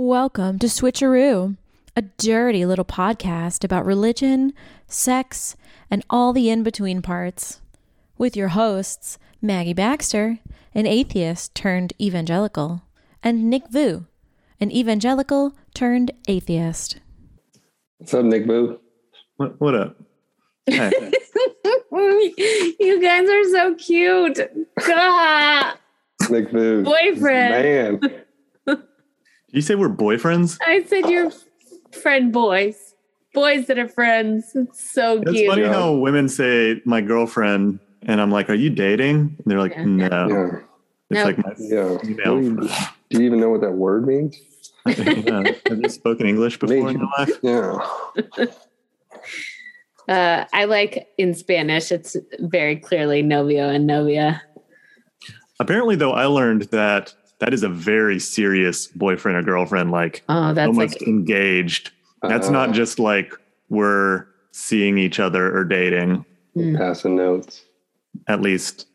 Welcome to Switcheroo, a dirty little podcast about religion, sex, and all the in between parts. With your hosts, Maggie Baxter, an atheist turned evangelical, and Nick Vu, an evangelical turned atheist. What's up, Nick Vu? What, what up? Hey. you guys are so cute. Ah, Nick Vu. boyfriend. Man. Did you say we're boyfriends? I said you're friend boys. Boys that are friends. It's so It's cute. It's funny Yeah. how women say my girlfriend, and I'm like, "Are you dating?" And they're like, Yeah. "No." Yeah. It's No. like my Yeah. female. Do, you, do you even know what that word means? yeah. Have you spoken English before in your life? Yeah. Uh, I like in Spanish, it's very clearly novio and novia. Apparently, though, I learned that that is a very serious boyfriend or girlfriend, like Oh, that's almost like, engaged. That's Uh, not just like we're seeing each other or dating. mm. passing notes. At least,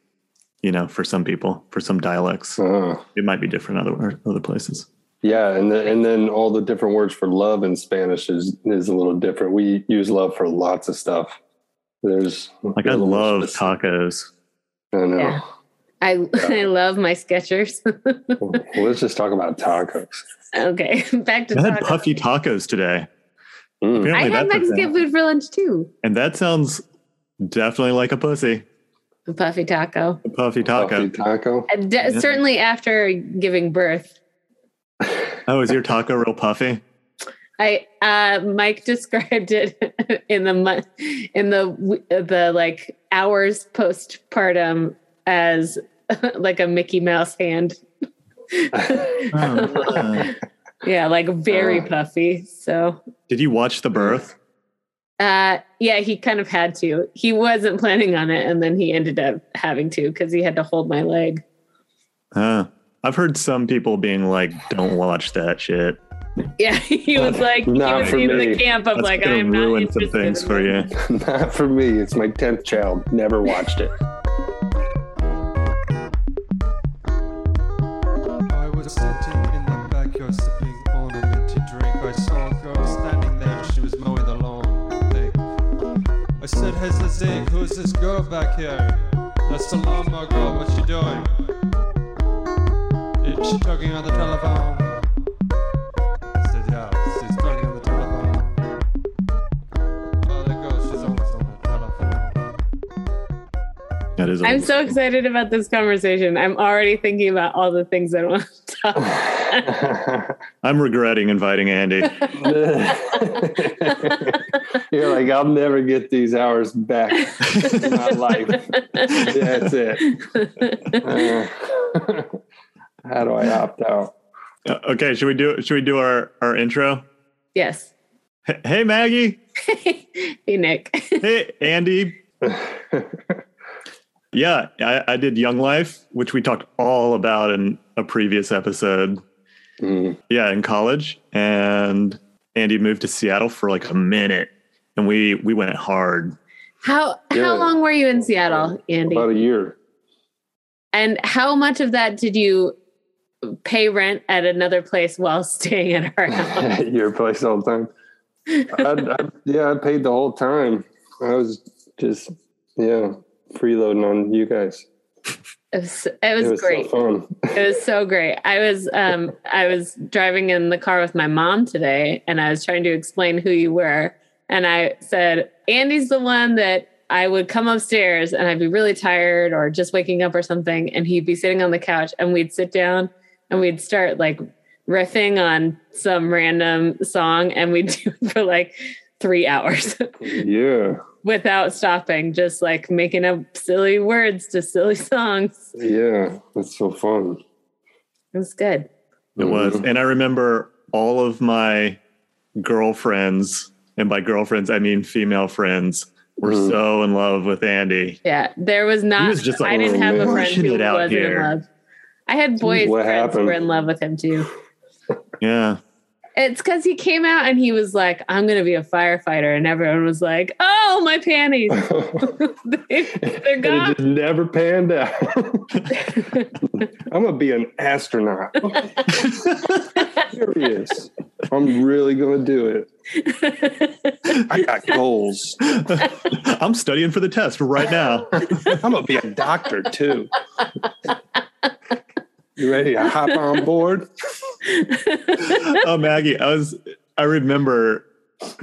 you know, for some people, for some dialects, Uh, it might be different other other places. yeah, and then, and then all the different words for love in Spanish is is a little different. We use love for lots of stuff. There's Like I a little love tacos. I know. Yeah. I, I love my Skechers. Well, let's just talk about tacos. okay, back to I had puffy tacos today. Mm. Apparently I had Mexican food for lunch too. And that sounds definitely like a pussy. A puffy taco. A puffy taco. Puffy taco. Uh, de- Yeah. Certainly after giving birth. Oh, is your taco real puffy? I uh Mike described it in the month in the the like hours postpartum as like a Mickey Mouse hand. Oh, yeah, like very Uh. puffy. So Did you watch the birth? uh yeah, he kind of had to. He wasn't planning on it and then he ended up having to because he had to hold my leg. Huh. I've heard some people being like, "Don't watch that shit." Yeah, he was like he Not was for in me. the camp of That's like gonna I'm not ruin some things for you. Not for me. It's my tenth child. Never watched it. Said, Hey Zazig, who's this girl back here? That's the lawnmower girl, what's she doing? Is she talking on the telephone? I said, Yeah, she's talking on the telephone. Oh, there goes, she's always on the telephone. That is. I'm so excited about this conversation. I'm already thinking about all the things I want to talk about. I'm regretting inviting Andy. You're like, I'll never get these hours back in my life. That's it. Uh, how do I opt out? Uh, okay, should we do? Should we do our our intro? yes. H- Hey, Maggie. hey, Nick. Hey, Andy. Yeah, I, I did Young Life, which we talked all about in a previous episode. Mm. Yeah, in college, and Andy moved to Seattle for like a minute, and we we went hard. How Yeah. how long were you in Seattle, Andy? About a year. And how much of that did you pay rent at another place while staying at our house? Your place all the time. I, I, yeah, I paid the whole time. I was just, yeah, freeloading on you guys. It was, it was, it was great. so fun. It was so great. I was um I was driving in the car with my mom today and I was trying to explain who you were and I said Andy's the one that I would come upstairs and I'd be really tired or just waking up or something and he'd be sitting on the couch and we'd sit down and we'd start like riffing on some random song and we'd do it for like 3 hours Yeah, without stopping just like making up silly words to silly songs. yeah, that's so fun. It was good. It was, Mhm. and I remember all of my girlfriends, and by girlfriends I mean female friends, were Mhm. so in love with Andy. Yeah, there was not. was just, like, I didn't have a friend who out wasn't in love. I had boys what friends who were in love with him too. Yeah, It's because he came out and he was like, I'm going to be a firefighter. And everyone was like, oh, my panties. they, they're And it gone. just never panned out. I'm gonna be an astronaut. Serious. I'm really gonna do it. I got goals. I'm studying for the test right now. I'm gonna be a doctor too. You ready to hop on board? oh, Maggie, I was, I remember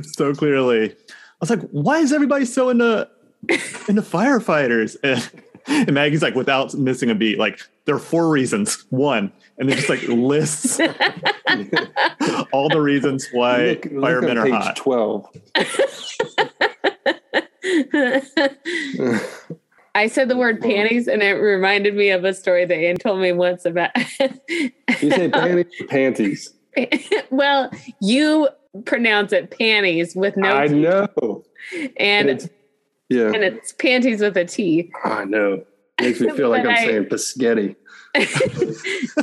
so clearly. I was like, why is everybody so into into firefighters? And, and Maggie's like, without missing a beat, like there are four reasons. One, and then just like lists all the reasons why Look- look on firemen are page hot. Twelve. I said the word panties and it reminded me of a story that Ann told me once about. You say panties or panties? well, you pronounce it panties with no I T, know. and It's, yeah, and it's panties with a T. I know. Makes me feel like I'm I- saying Paschetti.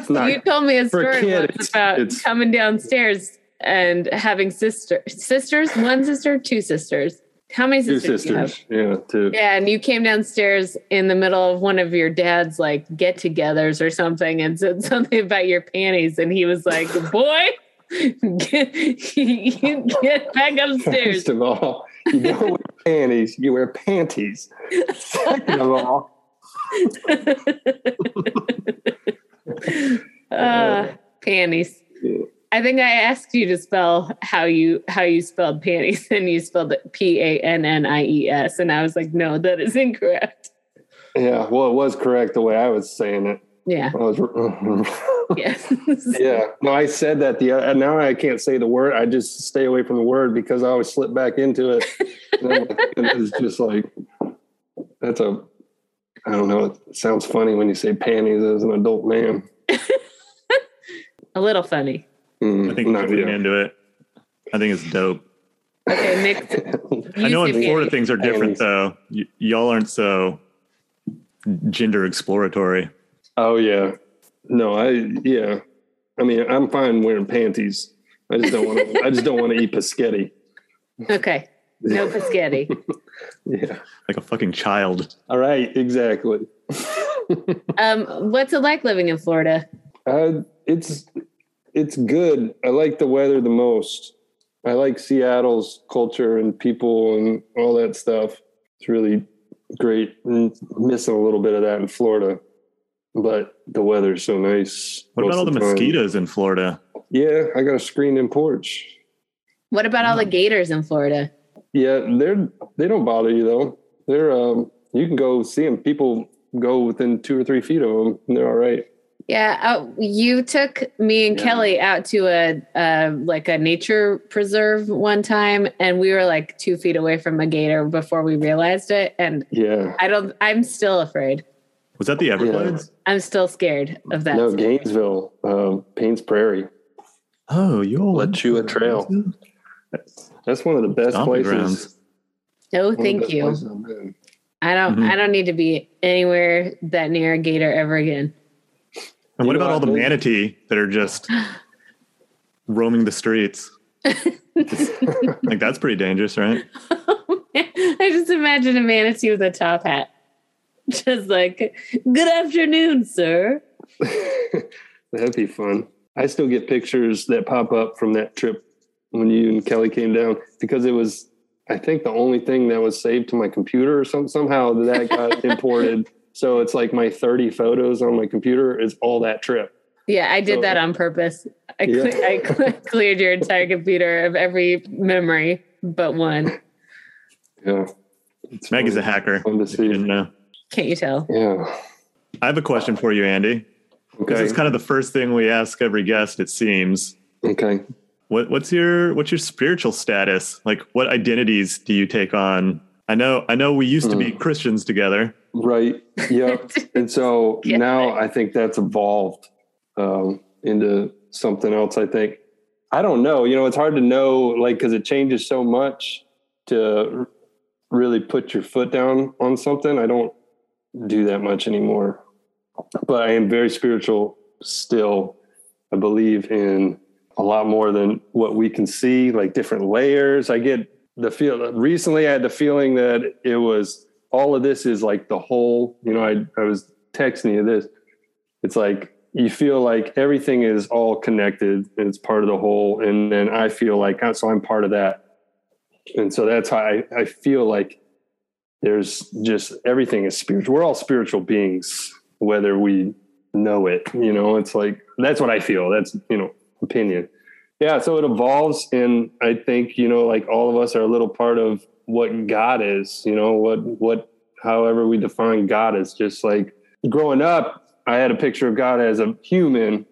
You told me a story kid, it's- about it's- coming downstairs and having sister sisters, one sister, two sisters. How many two sisters? have? sisters. Yeah, two. Yeah, and you came downstairs in the middle of one of your dad's like get-togethers or something, and said something about your panties, and he was like, "Boy, get, get back upstairs." First of all, you don't wear panties, you wear panties. Second of all, Uh, panties. I think I asked you to spell how you how you spelled panties, and you spelled it P A N N I E S, and I was like, "No, that is incorrect." yeah, well, it was correct the way I was saying it. Yeah, I was, yeah. yeah. No, I said that the and now I can't say the word. I just stay away from the word because I always slip back into it. and I'm like- and it's just like that's a. I don't know. It sounds funny when you say panties as an adult man. A little funny. Mm, I think not I'm getting you. into it. I think it's dope. Okay, Nick. I know in Florida panties. things are different Panties. though. Y- y'all aren't so gender exploratory. Oh yeah. No, I yeah. I mean, I'm fine wearing panties. I just don't want to. I just don't want to eat paschetti. Okay, no Paschetti. Yeah. Like a fucking child. All right. Exactly. Um, what's it like living in Florida? Uh, it's it's good. I like the weather the most. I like Seattle's culture and people and all that stuff. It's really great. Mm, Missing a little bit of that in Florida, but the weather's so nice. What about all the of time. mosquitoes in Florida? Yeah, I got a screened-in porch. What about all the Mm. gators in Florida? Yeah, they're they don't bother you though. They're um you can go see them. People go within two or three feet of them, and they're all right. Yeah, uh, you took me and Yeah. Kelly out to a uh, like a nature preserve one time, and we were like two feet away from a gator before we realized it. And Yeah. I don't. I'm still afraid. Was that the Everglades? I'm still scared of that. No, Gainesville, um, Paynes Prairie. Oh, you'll let you a Trail. That's one of the best Stomping places. grounds. no, One of the thank you. I've been. I don't. Mhm. I don't need to be anywhere that near a gator ever again. And what You know about all the manatee that are just roaming the streets? like that's pretty dangerous, right? I just imagine a manatee with a top hat, just like, "Good afternoon, sir." That'd be fun. I still get pictures that pop up from that trip when you and Kelly came down because it was, I think, the only thing that was saved to my computer or some somehow that got imported. So it's like my 30 photos on my computer is all that trip. Yeah, I did So- that on purpose. I, Yeah. cle- I cle- cleared your entire computer of every memory but one. Yeah. It's Maggie's fun, a hacker. fun to if you didn't know. Can't you tell? Yeah. I have a question for you, Andy. This Okay. is kind of the first thing we ask every guest, it seems. okay. What, what's your what's your spiritual status? Like what identities do you take on? I know I know we used to be Hmm. Christians together. Right. Yep. and so Yeah. now I think that's evolved um, into something else. I think I don't know. You know, it's hard to know, like, because it changes so much to r- really put your foot down on something. I don't do that much anymore, but I am very spiritual still. I believe in a lot more than what we can see, like different layers. I get the feel recently I had the feeling that it was all of this is like the whole, you know, I, I was texting you this. It's like you feel like everything is all connected and it's part of the whole. And then I feel like so I'm part of that. And so that's how I, I feel like there's just everything is spiritual. We're all spiritual beings, whether we know it, you know, it's like that's what I feel. That's, you know, opinion. Yeah. So it evolves. And I think, you know, like all of us are a little part of what God is, you know, what, what, however we define God is just like growing up, I had a picture of God as a human,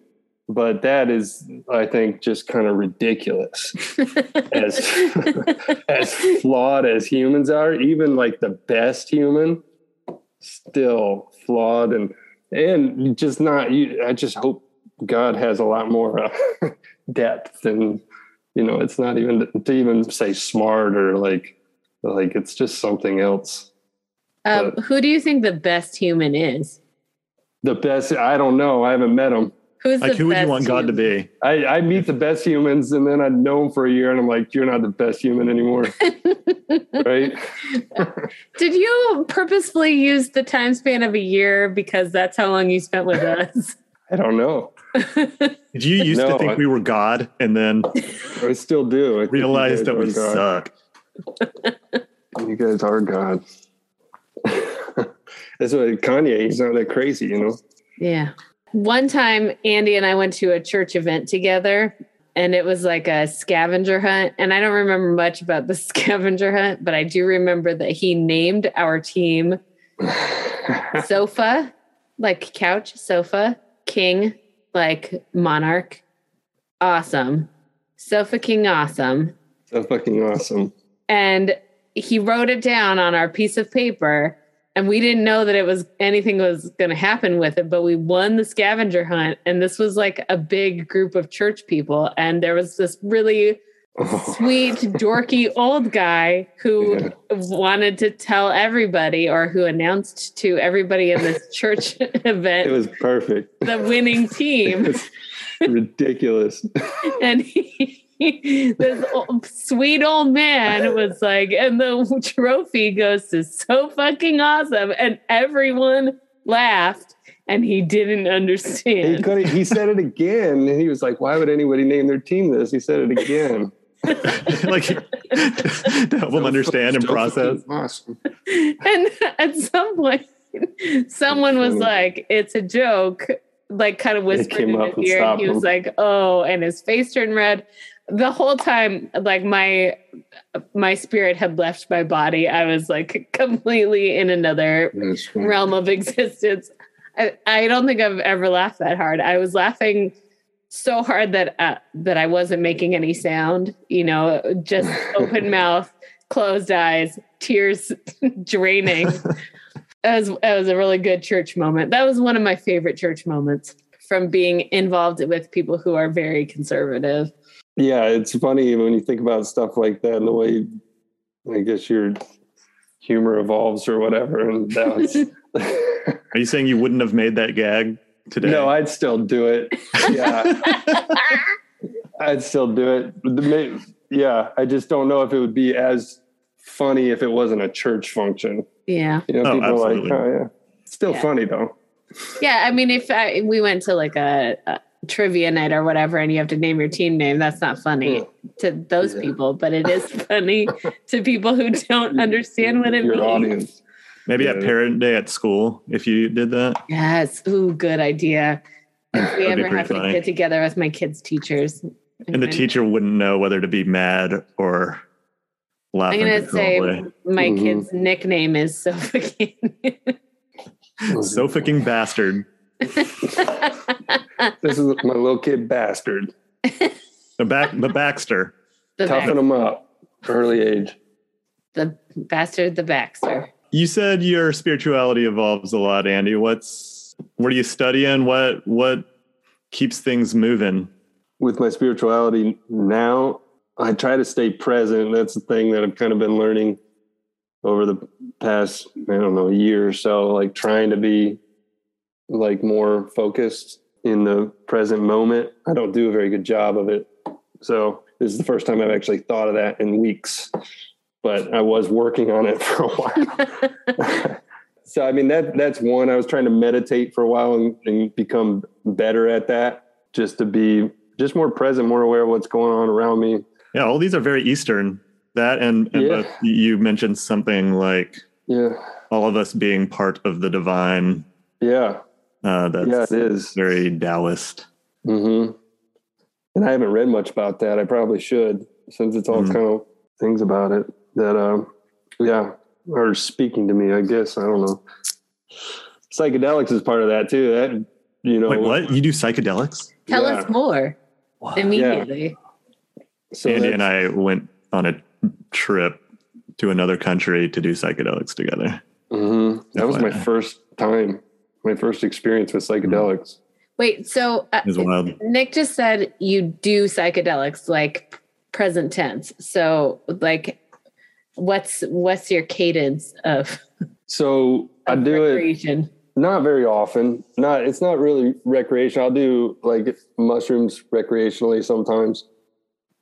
but that is, I think, just kind of ridiculous. as as flawed as humans are, even like the best human, still flawed and and just not. You, I just hope God has a lot more uh, depth and you know, it's not even to even say smart or like like it's just something else. Um, who do you think the best human is? The best, I don't know. I haven't met him. Who's Like, the who would you best want God to be? I, I meet the best humans and then I know them for a year and I'm like, you're not the best human anymore. right? Did you purposefully use the time span of a year because that's how long you spent with us? I don't know. Did you used No, to think I- we were God and then I still do. I think you realized guys that we God. suck? You guys are God. That's what Kanye, he's not that crazy, you know? Yeah. One time, Andy and I went to a church event together, and it was like a scavenger hunt. And I don't remember much about the scavenger hunt, but I do remember that he named our team sofa, like couch, sofa, king, like monarch, awesome, sofa king, awesome. so fucking awesome. and he wrote it down on our piece of paper and we didn't know that it was anything was going to happen with it but we won the scavenger hunt and this was like a big group of church people and there was this really sweet dorky old guy who Yeah. wanted to tell everybody or who announced to everybody in this church event It was perfect. the winning team ridiculous. and he, this old, sweet old man was like, and the trophy goes to so fucking awesome, and everyone laughed, and he didn't He understand. couldn't, he said it again and he was like, Why would anybody name their team this? He said it again. like to help them understand and process. Awesome. and at some point, someone was like, "It's a joke." Like, kind of whispered in his ear, and he was him. like, "Oh," and his face turned red. The whole time, like my my spirit had left my body. I was like completely in another realm of existence. I, I don't think I've ever laughed that hard. I was laughing so hard that uh, that I wasn't making any sound. You know, just open mouth, closed eyes, tears draining. It was it was a really good church moment. That was one of my favorite church moments from being involved with people who are very conservative. Yeah, it's funny when you think about stuff like that and the way I guess your humor evolves or whatever. And that was Are you saying you wouldn't have made that gag today? no, I'd still do it. Yeah, I'd still do it. Yeah, I just don't know if it would be as funny if it wasn't a church function. Yeah. You know, Oh, people are absolutely. like, oh yeah, it's still Yeah. funny though. Yeah, I mean, if I, we went to like a, a trivia night or whatever, and you have to name your team name, that's not funny to those Yeah. people, but it is funny to people who don't understand what it Your means. audience. Maybe at parent day at school, if you did that. Yes, ooh, good idea. If we ever pretty have to get together with my kids' teachers, And the teacher wouldn't know whether to be mad or laughing. I'm gonna say controllably. my Mhm. kid's nickname is Sophie. so fucking bastard. This is my little kid bastard. The back the Baxter. the, Toughen Bax- him up early age. the bastard, the Baxter. You said your spirituality evolves a lot, Andy. What's what are you studying? What what keeps things moving? with my spirituality now, I try to stay present. That's the thing that I've kind of been learning over the past, I don't know, year or so, like trying to be like more focused in the present moment. I don't do a very good job of it. So this is the first time I've actually thought of that in weeks, but I was working on it for a while. so I mean that that's one. I was trying to meditate for a while and, and become better at that, just to be just more present, more aware of what's going on around me. Yeah, all these are very Eastern. That and, and Yeah. you mentioned something like Yeah, all of us being part of the divine. yeah, Uh, that's yeah. It is. very Taoist. Mm-hmm. And I haven't read much about that. I probably should, since it's all Mhm. kind of things about it that, um, yeah, are speaking to me. I guess I don't know. Psychedelics is part of that too. That you know, Wait, what? You do psychedelics? Tell Yeah. us more immediately. So Andy and I went on a trip to another country to do psychedelics together. Mhm. That was my first time, my first experience with psychedelics. Wait, so uh, It was wild. Nick just said you do psychedelics like present tense. So like what's what's your cadence of, So I of do it not very often. Not it's not really recreation. I'll do like mushrooms recreationally sometimes,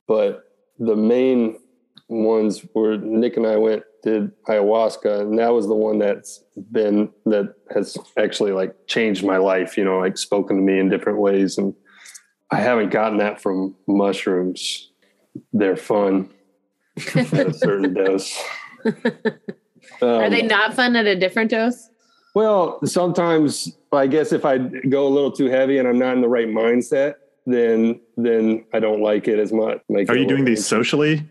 but the main ones where Nick and I went did ayahuasca, and that was the one that's been that has actually like changed my life. You know, like spoken to me in different ways, and I haven't gotten that from mushrooms. They're fun at a certain dose. Are they Um, not fun at a different dose? well, sometimes I guess if I go a little too heavy and I'm not in the right mindset, then then I don't like it as much. Make Are you doing these socially?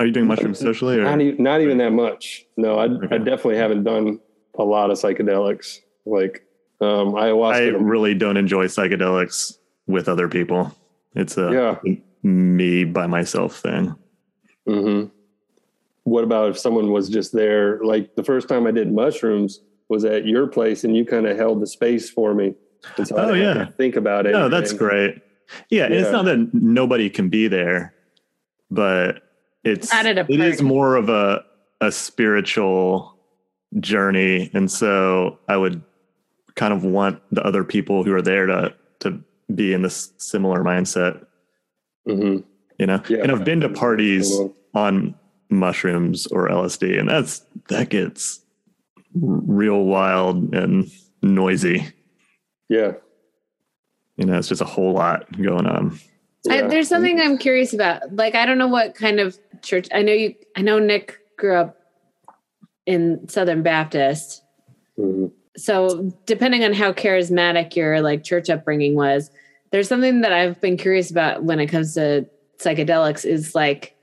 Are you doing mushrooms socially? Or? Not even, not even that much. No, I, I definitely haven't done a lot of psychedelics. Like um, I ayahuasca. really don't enjoy psychedelics with other people. It's a Yeah. me by myself thing. hmm What about if someone was just there? Like the first time I did mushrooms was at your place, and you kind of held the space for me. So Oh, yeah. think about it. No, that's great. Yeah, and it's not that nobody can be there, but it's Not a it is more of a a spiritual journey, and so I would kind of want the other people who are there to to be in this similar mindset, hmm you know. Yeah. and I've been to parties on mushrooms or LSD, and that's that gets real wild and noisy. Yeah. You know, it's just a whole lot going on. I, there's something I'm curious about. Like, I don't know what kind of church. I know you. I know Nick grew up in Southern Baptist. Mhm. So, depending on how charismatic your like church upbringing was, there's something that I've been curious about when it comes to psychedelics. Is like,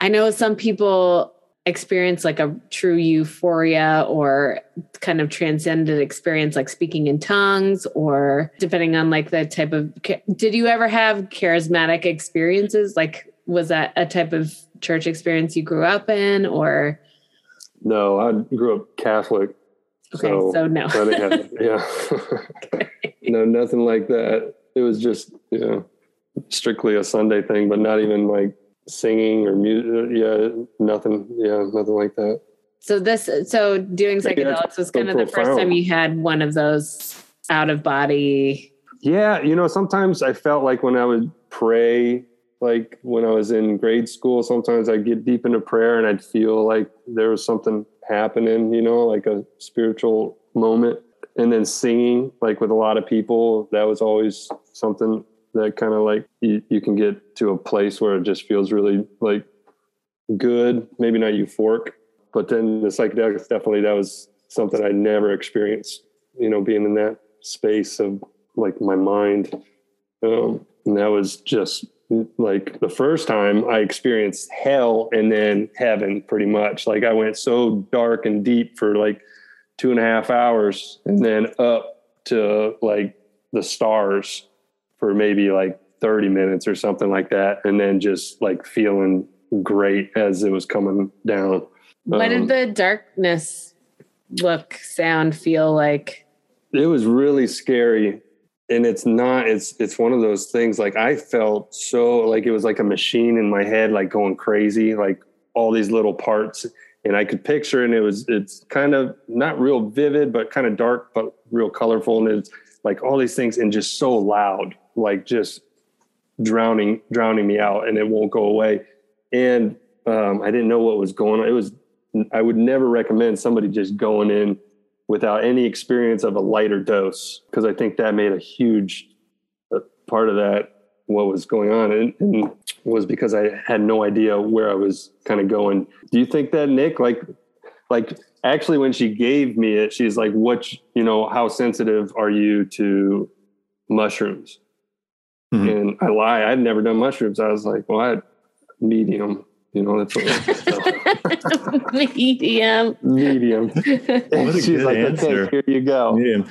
I know some people experience like a true euphoria or kind of transcendent experience like speaking in tongues or depending on like the type of did you ever have charismatic experiences like was that a type of church experience you grew up in or No, I grew up Catholic. okay so, no didn't have, yeah. no, nothing like that. It was just, you know, strictly a Sunday thing, but not even like singing or music. Uh, yeah, nothing. Yeah, nothing like that. so this so doing psychedelics was so kind of the first time you had one of those out of body Yeah, you know, sometimes I felt like when I would pray, like when I was in grade school, sometimes I'd get deep into prayer and I'd feel like there was something happening, you know, like a spiritual moment. And then singing, like with a lot of people, that was always something that kind of like you, you can get to a place where it just feels really like good, maybe not euphoric. But then the psychedelics definitely, that was something I never experienced, you know, being in that space of like my mind. Um, and that was just like the first time I experienced hell and then heaven pretty much. Like I went so dark and deep for like two and a half hours and then up to like the stars for maybe like 30 minutes or something like that. And then just like feeling great as it was coming down. what Um, did the darkness look sound feel like it was really scary and it's not it's it's one of those things like i felt so like it was like a machine in my head like going crazy like all these little parts and i could picture and it was it's kind of not real vivid but kind of dark but real colorful and it's like all these things and just so loud like just drowning drowning me out, and it won't go away. And um, I didn't know what was going on. It was I would never recommend somebody just going in without any experience of a lighter dose because I think that made a huge uh, part of that what was going on and, and was because I had no idea where I was kind of going. Do you think that Nick like like actually when she gave me it she's like what you know how sensitive are you to mushrooms? Mhm. And I lie I'd never done mushrooms. I was like, well, I had medium, you know, that's what so, Medium. medium. What And a she's good like, answer. okay, here you go. Medium.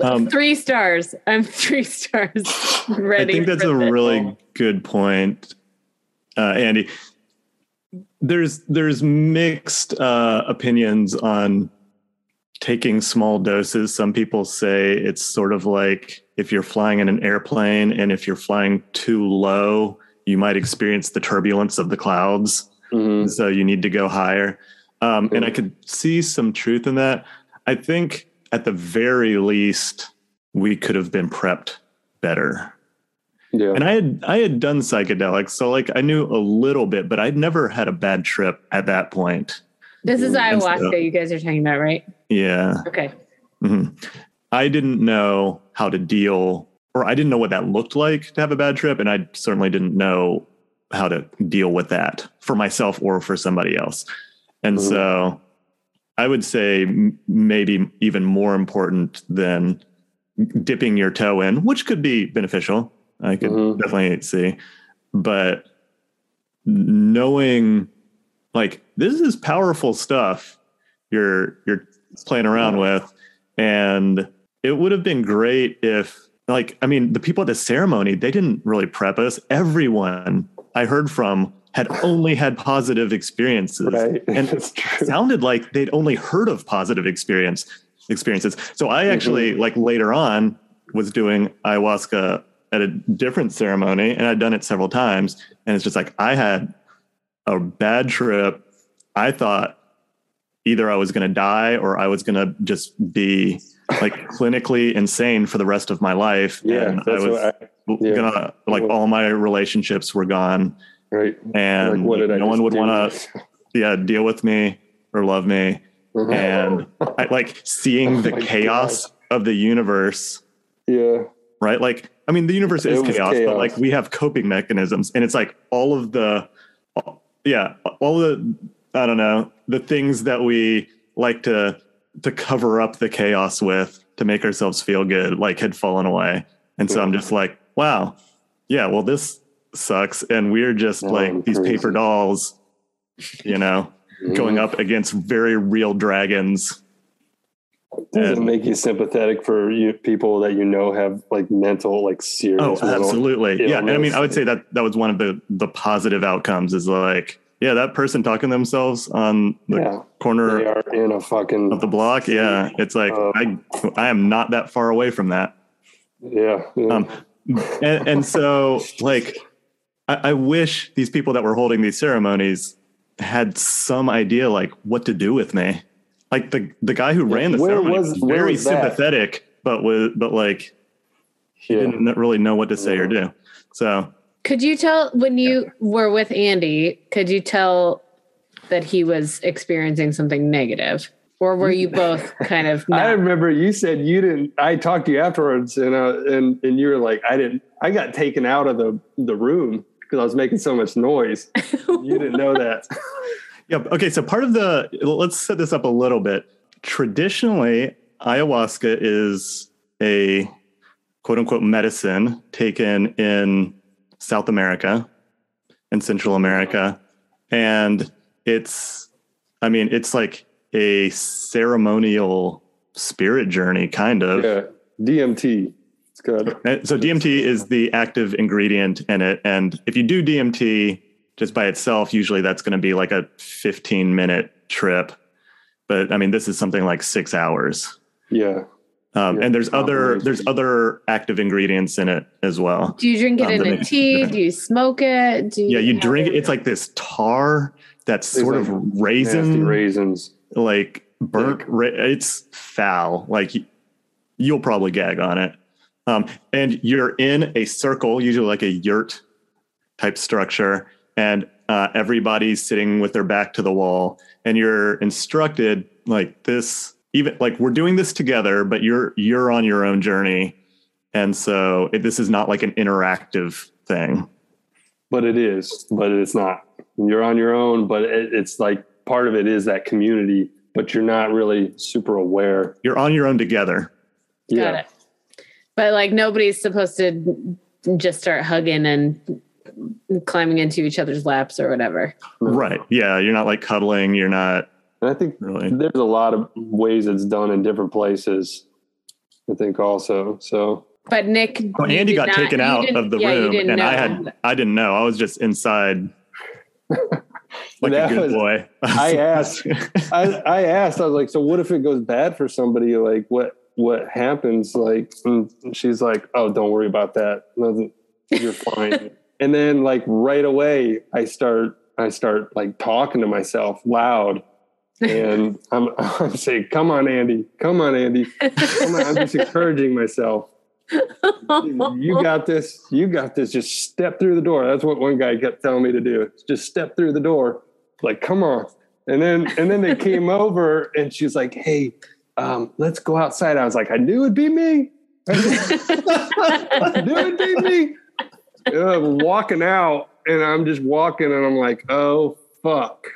Um, three stars. I'm three stars. Ready. I think that's a this. really good point, uh, Andy. There's there's mixed uh, opinions on taking small doses. Some people say it's sort of like if you're flying in an airplane, and if you're flying too low, you might experience the turbulence of the clouds. Mhm. so you need to go higher. Um, and I could see some truth in that. I think at the very least, we could have been prepped better. Yeah. And I had I had done psychedelics, so like I knew a little bit, but I'd never had a bad trip at that point. This is And so- ayahuasca you guys are talking about, right? Yeah, Okay. hmm I didn't know how to deal, or I didn't know what that looked like to have a bad trip, and I certainly didn't know how to deal with that for myself or for somebody else. And Mhm. so, I would say maybe even more important than dipping your toe in, which could be beneficial. I could Mhm. definitely see, but knowing like this is powerful stuff you're you're playing around with and it would have been great if like i mean the people at the ceremony they didn't really prep us. Everyone i heard from had only had positive experiences. Right. and it sounded like they'd only heard of positive experience experiences. So i mm-hmm. actually like later on was doing ayahuasca at a different ceremony and i'd done it several times. And it's just like i had a bad trip. I thought either i was going to die or i was going to just be like clinically insane for the rest of my life Yeah. and i was I, yeah. gonna like all my relationships were gone right. and like, what did I no one would want to yeah deal with me or love me Mhm. and I, like seeing Oh the chaos of the universe yeah. right like i mean the universe is was chaos, but like we have coping mechanisms and it's like all of the yeah all the i don't know the things that we like to to cover up the chaos with to make ourselves feel good like had fallen away and so i'm just like wow yeah well this sucks and we're just like these paper dolls you know going Mhm. up against very real dragons Does it make you sympathetic for you people that you know have like mental, like serious? Oh, absolutely. Yeah. And I mean. I would say that that was one of the the positive outcomes is like, yeah, that person talking to themselves on the Yeah. They corner are in a fucking of the block. Yeah. It's like Um, I I am not that far away from that. yeah. yeah. Um, and, and so like I, I wish these people that were holding these ceremonies had some idea like what to do with me. Like the the guy who ran the where ceremony was- was, very was sympathetic, but was but like he yeah. didn't really know what to say or do. So Could you tell when you were with Andy, could you tell that he was experiencing something negative? Or were you both kind of I remember you said you didn't. I talked to you afterwards, and uh, and and you were like, I didn't. I got taken out of the the room because I was making so much noise. You didn't know that. Yeah. Okay. So part of the let's set this up a little bit. Traditionally, ayahuasca is a quote unquote medicine taken in South America and Central America, and it's, I mean, it's like a ceremonial spirit journey, kind of. yeah, DMT. It's good. And uh, So DMT is the active ingredient in it, and if you do DMT just by itself, usually that's going to be like a 15 minute trip. But I mean, this is something like six hours. Yeah, Um, Yeah, and there's other combination. there's other active ingredients in it as well. Do you drink it Um, in a tea? different. Do you smoke it? Do Yeah, you drink it. It's like this tar that's There's sort like of nasty raisin, raisins. like burnt. Ra- it's foul. Like you'll probably gag on it. Um, and you're in a circle, usually like a yurt type structure, and uh, everybody's sitting with their back to the wall, and you're instructed like this. Even like we're doing this together, but you're you're on your own journey, and so it, this is not like an interactive thing. but it is, but it's not. You're on your own, but it, it's like part of it is that community, but you're not really super aware. You're on your own together. Got it. But like nobody's supposed to just start hugging and climbing into each other's laps or whatever. Right. Yeah. You're not like cuddling. You're not And I think really. there's a lot of ways it's done in different places. I think also. So But Nick, Well, Andy got not- taken out of the yeah, room, didn't and I had I didn't know. I was just inside, like That a good was- boy. I asked, I, I asked, I was like, so what if it goes bad for somebody? Like what, what happens? Like, she's like, oh, don't worry about that. Nothing, you're fine. and then like right away, I start, I start like talking to myself loud. And I'm, I'm saying, come on, Andy, come on, Andy. Come on. I'm just encouraging myself. You got this. You got this. Just step through the door. That's what one guy kept telling me to do. Just step through the door. Like, come on. And then and then they came over and she's like, hey, um, let's go outside. I was like, I knew it'd be me. I knew it'd be me. And I'm walking out and I'm just walking and I'm like, oh fuck.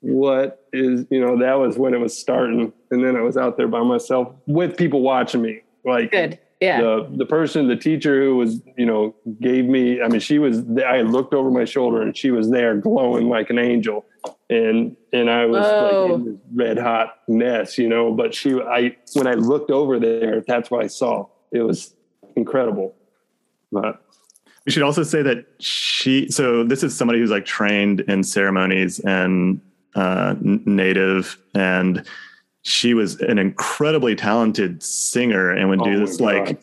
What is, you know, that was when it was starting. And then I was out there by myself with people watching me. Like Good. Yeah. the the person, the teacher who was, you know, gave me. I mean, she was. I looked over my shoulder and she was there, glowing like an angel, and and I was Whoa. like oh. in this red hot mess, you know. But she, I when I looked over there, that's what I saw. It was incredible. But We should also say that she. So this is somebody who's like trained in ceremonies and uh, native, and she was an incredibly talented singer and would Oh do my this like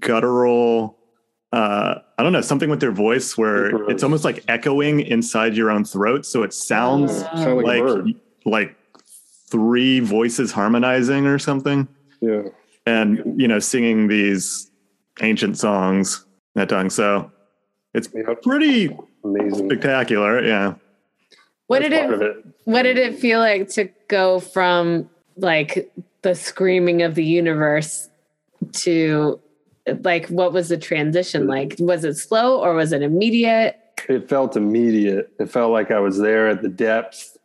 guttural. Uh, I don't know something with their voice where Super. it's almost like echoing inside your own throat, so it sounds sound like, like like three voices harmonizing or something Yeah. and you know singing these ancient songs in that tongue so it's Yeah. pretty Amazing. spectacular yeah what did it, it. what did it feel like to go from like the screaming of the universe to like what was the transition like? Was it slow or was it immediate? it felt immediate. It felt like I was there at the depths.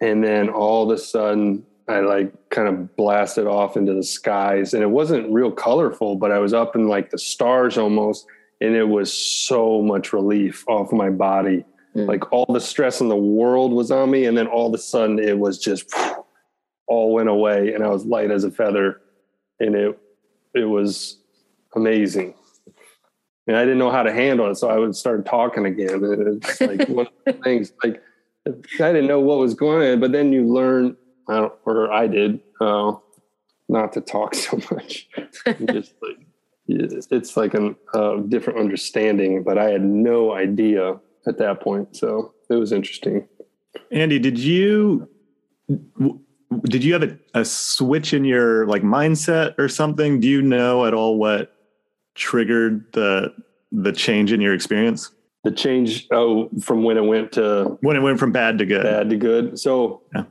And then all of a sudden, I like kind of blasted off into the skies. And it wasn't real colorful, but I was up in like the stars almost. And it was so much relief off my body. Mm. Like all the stress in the world was on me. And then all of a sudden, it was just all went away. And I was light as a feather. And it, it was amazing and I didn't know how to handle it, so I would start talking again. And It's like one of the things like I didn't know what was going on, but then you learn, I don't, or I did, uh, not to talk so much. Just like it's like a uh, different understanding, but I had no idea at that point, so it was interesting. andy did you did you have a, a switch in your like mindset or something do you know at all what triggered the the change in your experience The change, oh, from when it went to when it went from bad to good bad to good. So Yeah.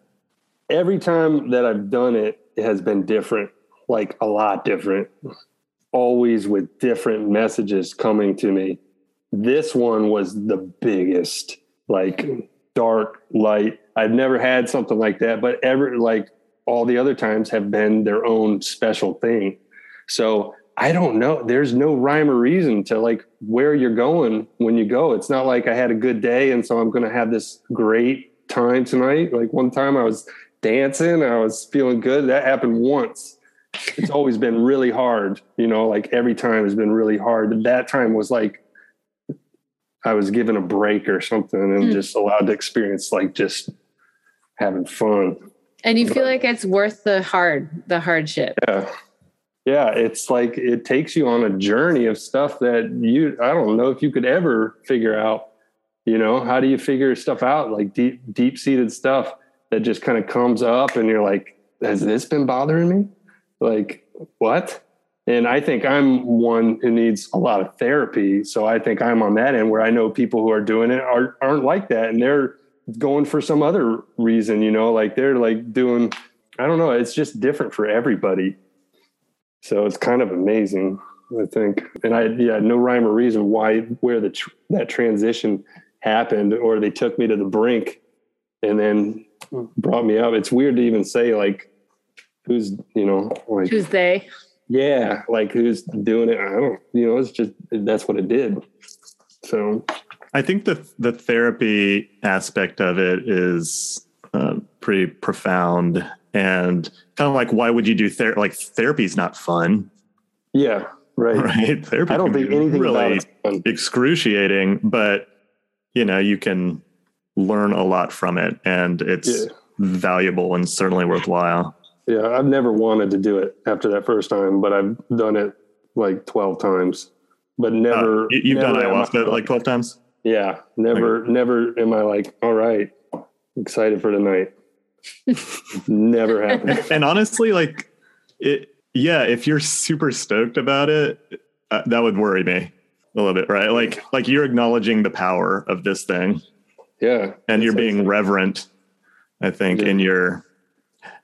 every time that I've done it, it has been different, like a lot different, always with different messages coming to me. This one was the biggest, like hmm. dark light. I've never had something like that, but ever like all the other times have been their own special thing. So I don't know. There's no rhyme or reason to like where you're going when you go. It's not like I had a good day and so I'm going to have this great time tonight. Like one time I was dancing, I was feeling good. That happened once. It's always been really hard, you know, like every time has been really hard. That time was like I was given a break or something and Mm. just allowed to experience like just having fun. And you feel like it's worth the hard, the hardship. Yeah. Yeah. It's like it takes you on a journey of stuff that you, I don't know if you could ever figure out. You know, how do you figure stuff out? Like deep, deep seated stuff that just kind of comes up and you're like, has this been bothering me? Like, what? And I think I'm one who needs a lot of therapy. So I think I'm on that end where I know people who are doing it are, aren't like that. And they're going for some other reason, you know, like they're like doing, I don't know, it's just different for everybody. So it's kind of amazing, I think. And I, yeah, no rhyme or reason why, where the, tr- that transition happened, or they took me to the brink and then brought me up. It's weird to even say like, who's, you know, like, Who's they? Yeah, like who's doing it? I don't, you know, it's just, that's what it did. So I think the the therapy aspect of it is uh, pretty profound and kind of like why would you do therapy? Like therapy is not fun, yeah, right. right? Therapy. I don't think anything really excruciating, but you know you can learn a lot from it, and it's Yeah. valuable and certainly worthwhile. Yeah, I've never wanted to do it after that first time, but I've done it like 12 times. But never. Uh, you, you've done never I- ayahuasca like twelve times. Yeah, never, never am I like, all right, excited for tonight. never happened. and honestly, like it, yeah, if you're super stoked about it, uh, that would worry me a little bit, right? Like, like you're acknowledging the power of this thing, Yeah. and you're being reverent. I think Yeah. in your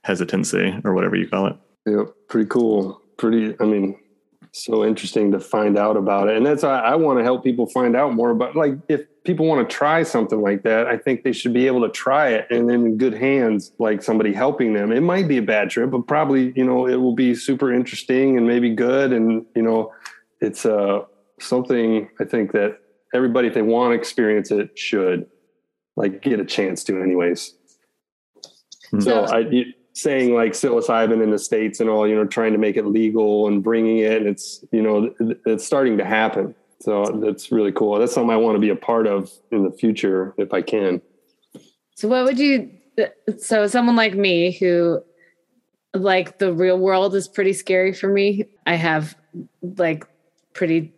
hesitancy or whatever you call it. Yeah, pretty cool. Pretty, I mean, so interesting to find out about it. And that's why I want to help people find out more. But like, if people want to try something like that, I think they should be able to try it and then in good hands, like somebody helping them. It might be a bad trip, but probably, you know, it will be super interesting and maybe good. And, you know, it's uh, something I think that everybody, if they want to experience it, should like get a chance to, anyways. So I you- saying like psilocybin in the states and all, you know, trying to make it legal and bringing it, and it's you know it's starting to happen. So that's really cool. That's something I want to be a part of in the future if I can. So what would you so someone like me who like the real world is pretty scary for me. I have like pretty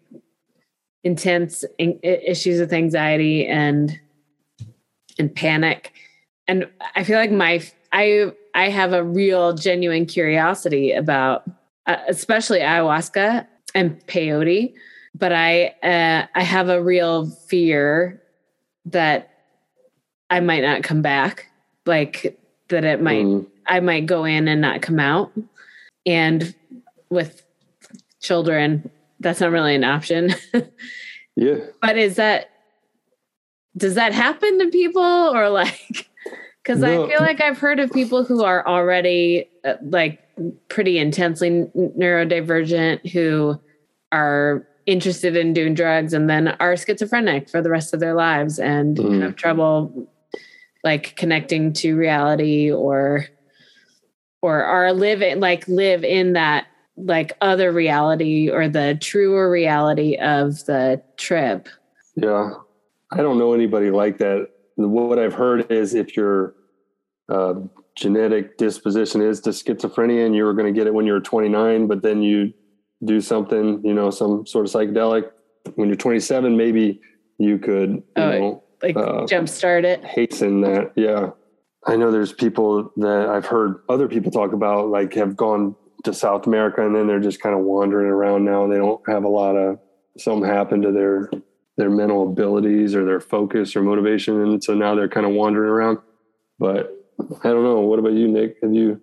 intense issues with anxiety and and panic. And I feel like my I I have a real genuine curiosity about uh, especially ayahuasca and peyote, but I uh, I have a real fear that I might not come back. Like that it might Mm, I might go in and not come out. And with children, that's not really an option. yeah. but is that does that happen to people or like because No. I feel like I've heard of people who are already uh, like pretty intensely neurodivergent who are interested in doing drugs and then are schizophrenic for the rest of their lives and Mm. have trouble like connecting to reality or or are living like live in that like other reality or the truer reality of the trip Yeah. I don't know anybody like that. What I've heard is if your uh, genetic disposition is to schizophrenia and you were going to get it when you were 29, but then you do something, you know, some sort of psychedelic when you're 27, maybe you could, you Oh, know, like Uh, jumpstart it hasten that. Yeah. I know there's people that I've heard other people talk about, like have gone to South America and then they're just kind of wandering around now. and They don't have a lot of something happened to their their mental abilities or their focus or motivation, and so now they're kind of wandering around. But I don't know. What about you, Nick? Have you?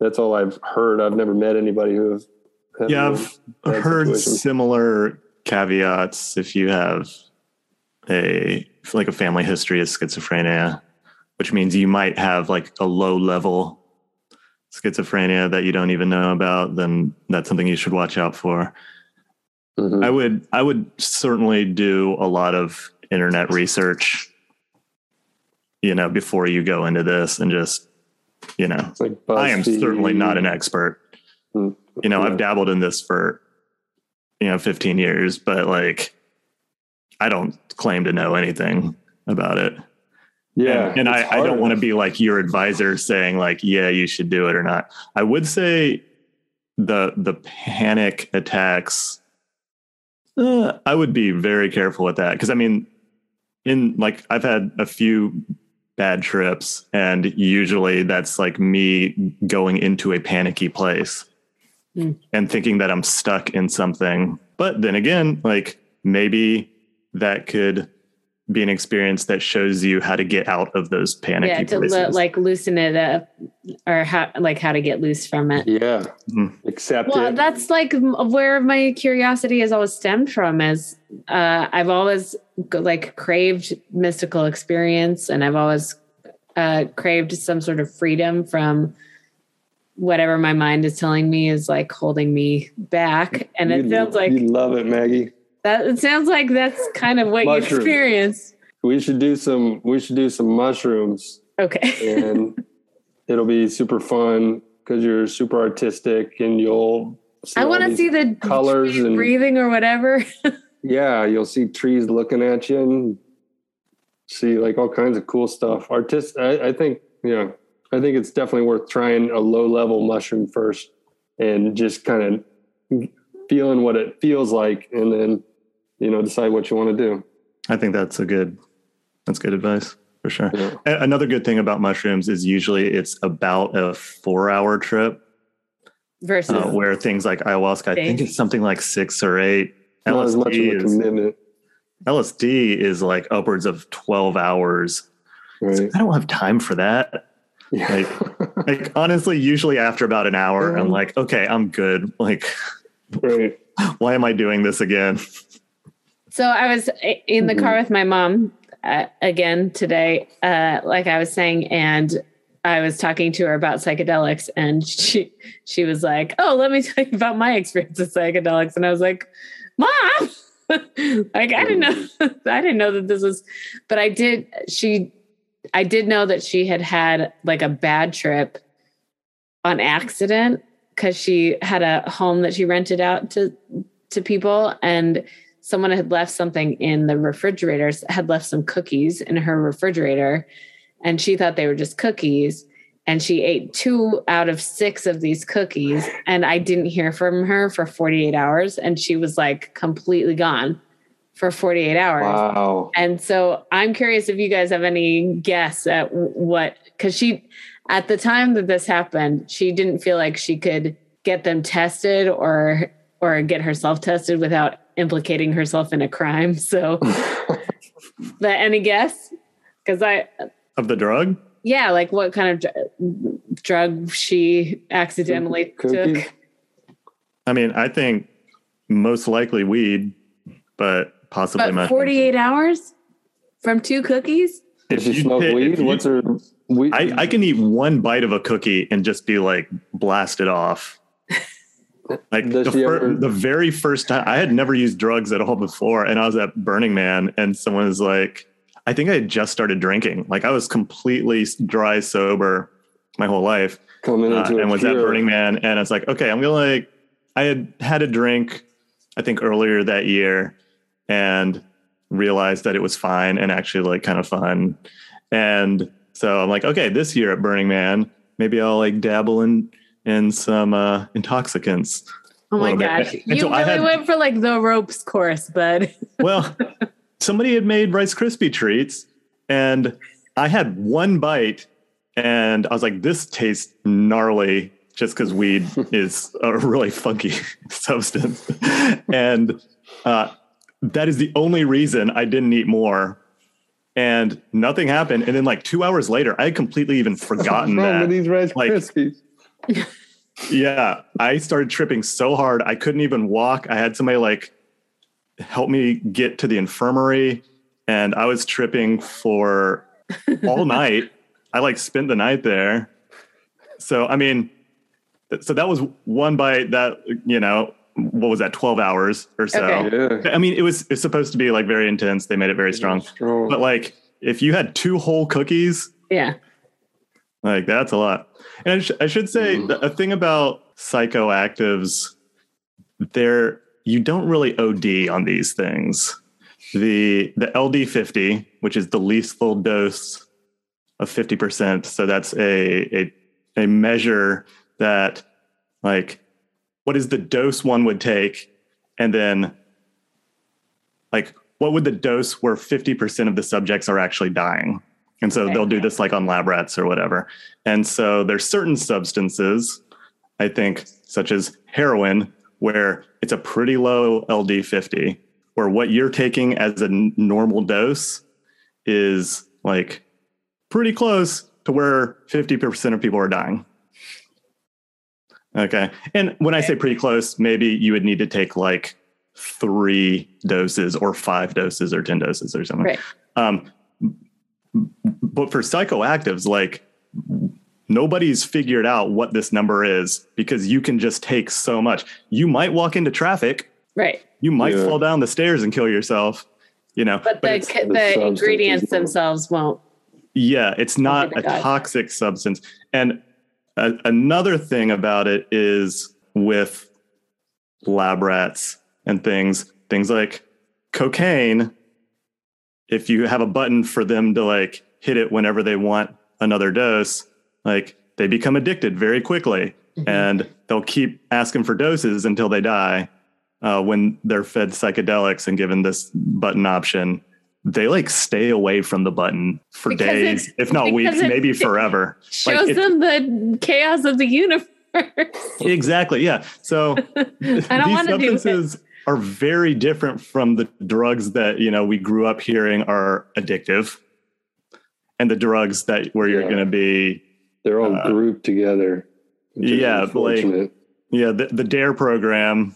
That's all I've heard. I've never met anybody who. Yeah, I've heard situation. similar caveats if you have a like a family history of schizophrenia, which means you might have like a low level schizophrenia that you don't even know about, then that's something you should watch out for. Mhm. I would I would certainly do a lot of internet research, you know, before you go into this and just, you know, like I am certainly not an expert. Mm, You know, yeah. I've dabbled in this for, you know, 15 years, but like, I don't claim to know anything about it. Yeah, And, and I, I don't want to be like your advisor saying like, yeah, you should do it or not. I would say the, the panic attacks, uh, I would be very careful with that. Cause I mean, in like, I've had a few bad trips and usually that's like me going into a panicky place Hmm. and thinking that I'm stuck in something. But then again, like maybe that could be an experience that shows you how to get out of those panicky yeah, to places. lo- like loosen it up or how like how to get loose from it. Yeah. Mhm. Accept Well, it. that's like where my curiosity has always stemmed from. Is uh, I've always like craved mystical experience, and I've always uh, craved some sort of freedom from whatever my mind is telling me is like holding me back. And it You- sounds like you love it, Maggie. That. It sounds like that's kind of what you Mushrooms. experienced. We should do some. We should do some mushrooms, Okay. and it'll be super fun because you're super artistic, and you'll. See I want to see the colors and- breathing or whatever. Yeah, you'll see trees looking at you, and see like all kinds of cool stuff. Artist, I, I think. Yeah, I think it's definitely worth trying a low level mushroom first, and just kind of feeling what it feels like, and then you know decide what you want to do. I think that's a good that's good advice for sure. Yeah. Another good thing about mushrooms is usually it's about a four hour trip, versus uh, where things like ayahuasca, I think it's something like six or eight. Not as much of LSD a is, commitment, LSD is like upwards of 12 hours. right? I don't have time for that. Yeah. Like honestly, usually after about an hour, I'm Mhm. like, okay, I'm good. Like, right. why am I doing this again? So I was in the car with my mom uh, again today, uh, like I was saying, and I was talking to her about psychedelics, and she she was like, "Oh, let me tell you about my experience with psychedelics," and I was like, "Mom." like I didn't know I didn't know that this was but I did she I did know that she had had like a bad trip on accident cuz she had a home that she rented out to to people and someone had left something in the refrigerators had left some cookies in her refrigerator and she thought they were just cookies. And she ate two out of six of these cookies and i didn't hear from her for 48 hours. And she was like completely gone for 48 hours. Wow. and so i'm curious if you guys have any guess at what because she at the time that this happened she didn't feel like she could get them tested or or get herself tested without implicating herself in a crime so but any guess because i Of the drug? yeah like what kind of dr- drug she accidentally Cookies? took I mean, I think most likely weed, but possibly but 48 hours from two cookies Does she you smoke hit- weed? you- What's her weed? I, I can eat one bite of a cookie and just be like blasted off. Like the, fir- the very first time I had never used drugs at all before, and I was at Burning Man, and someone was like, I think I had just started drinking. Like I was completely dry sober my whole life, coming uh, into a and was at. Burning Man, and I was like, okay, I'm gonna like, I had had a drink, I think earlier that year, and realized that it was fine and actually like kind of fun, and so I'm like, okay, this year at Burning Man, maybe I'll like dabble in in some uh, intoxicants. oh my little bit. gosh And you so I really had- went for like the ropes course bud Well, somebody had made Rice Krispie treats, and I had one bite, and I was like, "This tastes gnarly." Just because weed is a really funky substance, and uh, that is the only reason I didn't eat more. And nothing happened. And then, like two hours later, I had completely even forgotten that. with these Rice Like- Krispies? Yeah, I started tripping so hard I couldn't even walk. I had somebody like help me get to the infirmary, and I was tripping for all night. I like spent the night there. So I mean, so that was one bite. That you know, what was that? Twelve hours or so. Okay. Yeah. I mean, it was it's supposed to be like very intense. They made it very strong, Strong. but like if you had two whole cookies, yeah like that's a lot. And I, sh- I should say Mhm. a thing about psychoactives, they're you don't really OD on these things. The the LD fifty, which is the lethal dose of fifty percent, so that's a a a measure that like what is the dose one would take, and then like what would the dose where fifty percent of the subjects are actually dying. And so Okay. they'll do this like on lab rats or whatever. And so there's certain substances, I think, such as heroin, where it's a pretty low LD50, or what you're taking as a n- normal dose is like pretty close to where 50% of people are dying. Okay. And when I say pretty close, maybe you would need to take like three doses or five doses or 10 doses or something. Right. Um, but for psychoactives, like nobody's figured out what this number is because you can just take so much. You might walk into traffic, Right. you might Yeah. fall down the stairs and kill yourself, you know. But, the, the, the ingredients themselves won't. yeah, it's oh not a God. toxic substance. And a, another thing about it is with lab rats and things, things like cocaine, if you have a button for them to like hit it whenever they want another dose, like they become addicted very quickly Mhm. and they'll keep asking for doses until they die. Uh, when they're fed psychedelics and given this button option, they like stay away from the button for Because days, if not weeks, maybe forever. Shows it- them the chaos of the universe. Exactly. Yeah. So I don't these want to do it. Are very different from the drugs that you know we grew up hearing are addictive, and the drugs that where you're Yeah. going to be They're all Uh, grouped together. yeah, like- yeah the, the dare program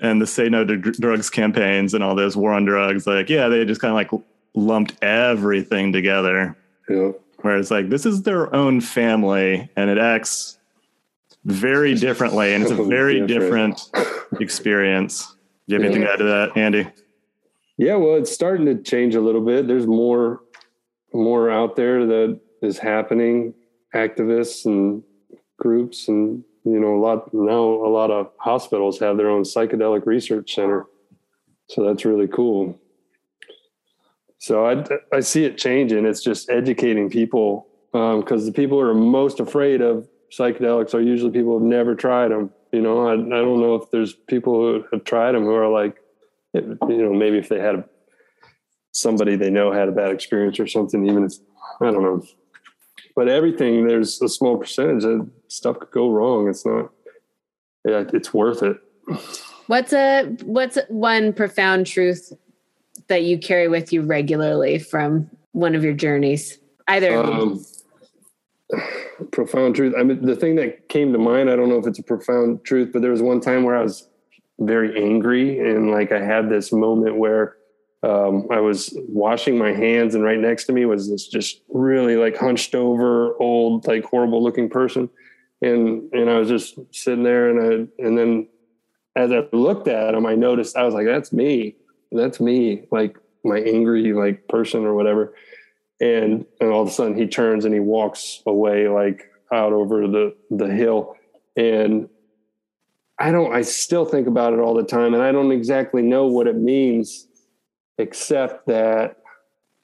and the say no to Dr- drugs campaigns and all those war on drugs like yeah they just kind of like lumped everything together yeah. whereas like this is their own family and it acts very differently and it's a very different. experience you have Yeah. anything to add to that andy Yeah, well, it's starting to change a little bit. There's more, more out there that is happening. Activists and groups, and you know, a lot now. A lot of hospitals have their own psychedelic research center, so that's really cool. So I I see it changing. It's just educating people um, because the people who are most afraid of psychedelics are usually people who've never tried them. You know, I, I don't know if there's people who have tried them who are like, you know, maybe if they had a, somebody they know had a bad experience or something, even if I don't know. But everything, there's a small percentage of stuff could go wrong. It's not. Yeah, it's worth it. What's a what's one profound truth that you carry with you regularly from one of your journeys? Either. Um, profound truth. I mean, the thing that came to mind. I don't know if it's a profound truth, but there was one time where I was very angry and like I had this moment where um, I was washing my hands, and right next to me was this just really like hunched over, old, like horrible looking person, and and I was just sitting there, and I and then as I looked at him, I noticed I was like, "That's me. That's me." Like my angry like person or whatever, and and all of a sudden he turns and he walks away like out over the the hill, and I don't. I still think about it all the time, and I don't exactly know what it means except that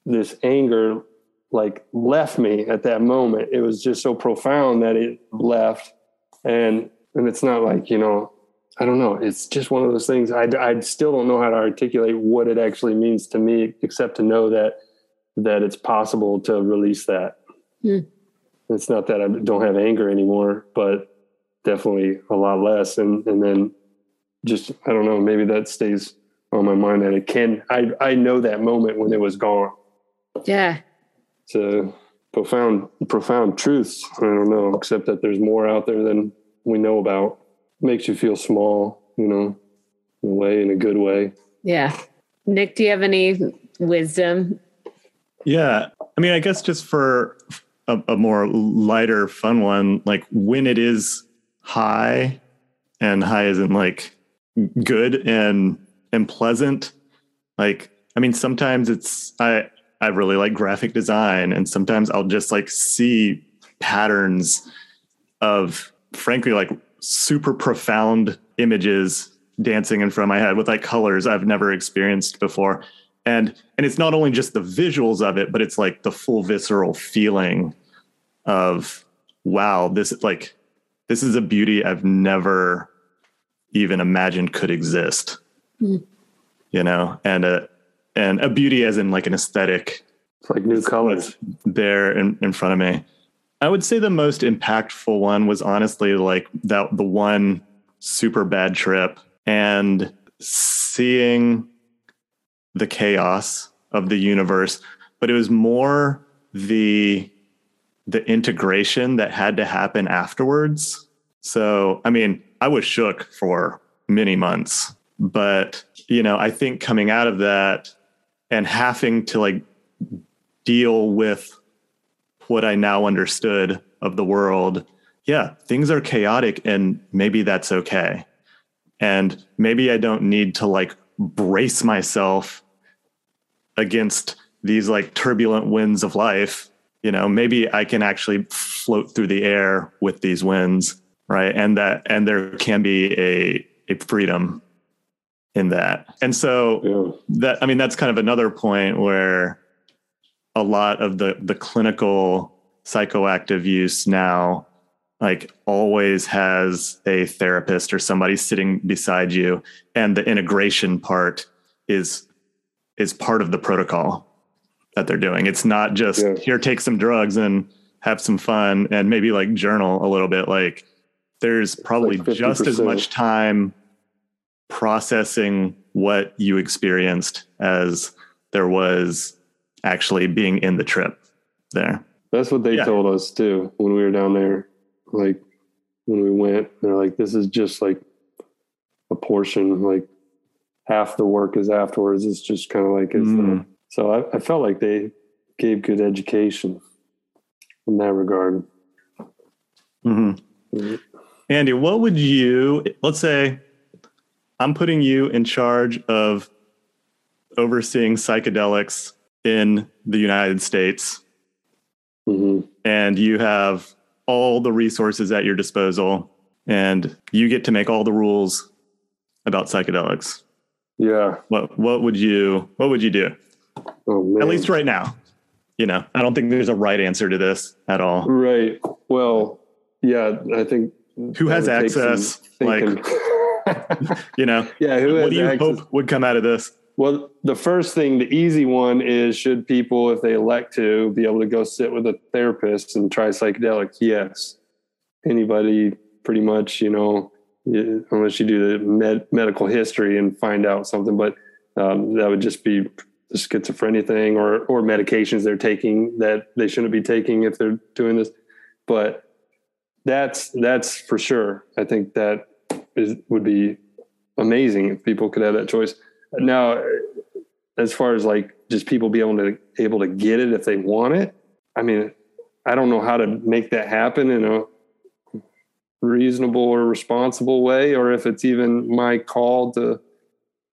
this anger like left me at that moment. It was just so profound that it left. And and it's not like you know i don't know. It's just one of those things. I i still don't know how to articulate what it actually means to me except to know that that it's possible to release that Hmm. it's not that i don't have anger anymore but definitely a lot less and and then just i don't know maybe that stays on my mind that it can i i know that moment when it was gone yeah. it's a profound profound truths i don't know except that there's more out there than we know about makes you feel small you know in a way in a good way Yeah. Nick, do you have any wisdom? Yeah. I mean, I guess just for a, a more lighter, fun one, like when it is high and high isn't like good and and pleasant. Like, I mean, sometimes it's I I really like graphic design, and sometimes I'll just like see patterns of frankly like super profound images dancing in front of my head with like colors I've never experienced before. And and it's not only just the visuals of it, but it's like the full visceral feeling of wow, this like this is a beauty I've never even imagined could exist. Hmm. You know, and a and a beauty as in like an aesthetic it's like new colors there in, in front of me. I would say the most impactful one was honestly like that the one super bad trip and seeing the chaos of the universe, but it was more the the integration that had to happen afterwards. So, I mean, I was shook for many months, but you know, I think coming out of that and having to like deal with what I now understood of the world, yeah, things are chaotic and maybe that's okay. And maybe I don't need to like brace myself against these like turbulent winds of life. You know, maybe I can actually float through the air with these winds, right? And that and there can be a a freedom in that. And so Yeah. that I mean that's kind of another point where a lot of the the clinical psychoactive use now like always has a therapist or somebody sitting beside you and the integration part is is part of the protocol that they're doing it's not just Yeah. here take some drugs and have some fun and maybe like journal a little bit like there's probably like just as much time processing what you experienced as there was actually being in the trip there That's what they Yeah. told us too when we were down there. Like when we went, they're like, this is just like a portion, like half the work is afterwards. It's just kind of like, it's Mm. so I, I felt like they gave good education in that regard. Mhm. Mhm. Andy, what would you, let's say I'm putting you in charge of overseeing psychedelics in the United States, hmm and you have all the resources at your disposal, and you get to make all the rules about psychedelics. Yeah. What what would you what would you do? Oh. At least right now. You know, I don't think there's a right answer to this at all. Right. Well, yeah, I think. Who has that would take some access? Like, you know, yeah, who what has do you access? hope would come out of this? Well, the first thing, the easy one is should people, if they elect to, be able to go sit with a therapist and try psychedelics? Yes. Anybody, pretty much, you know, unless you do the med, medical history and find out something, but um, that would just be the schizophrenia thing or or medications they're taking that they shouldn't be taking if they're doing this. But that's that's for sure. I think that is would be amazing if people could have that choice. Now, as far as like just people be able to able to get it if they want it, I mean, I don't know how to make that happen in a reasonable or responsible way, or if it's even my call to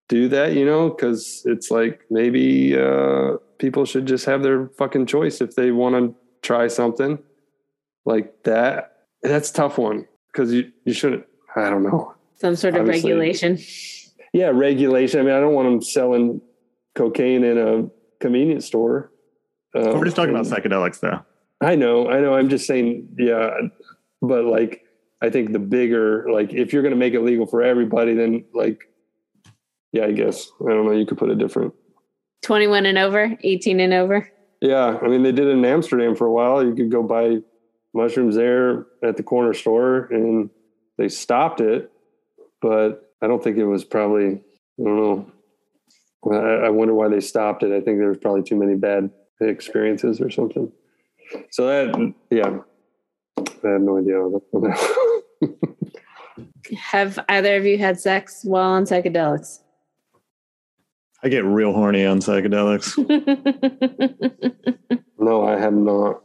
do that, you know, because it's like maybe uh, people should just have their fucking choice if they want to try something like that. That's a tough one because you, you shouldn't, I don't know. Some sort of Obviously. regulation. Yeah, regulation. I mean, I don't want them selling cocaine in a convenience store. Uh, We're just talking about psychedelics, though. I know, I know. I'm just saying, yeah, but like, I think the bigger, like, if you're going to make it legal for everybody, then like, yeah, I guess I don't know. You could put it different. 21 and over, 18 and over. Yeah, I mean, they did it in Amsterdam for a while. You could go buy mushrooms there at the corner store, and they stopped it. But I don't think it was probably. I don't know. I, I wonder why they stopped it. I think there was probably too many bad experiences or something. So that, yeah, I have no idea. on that. Have either of you had sex while on psychedelics? I get real horny on psychedelics. no, I have not.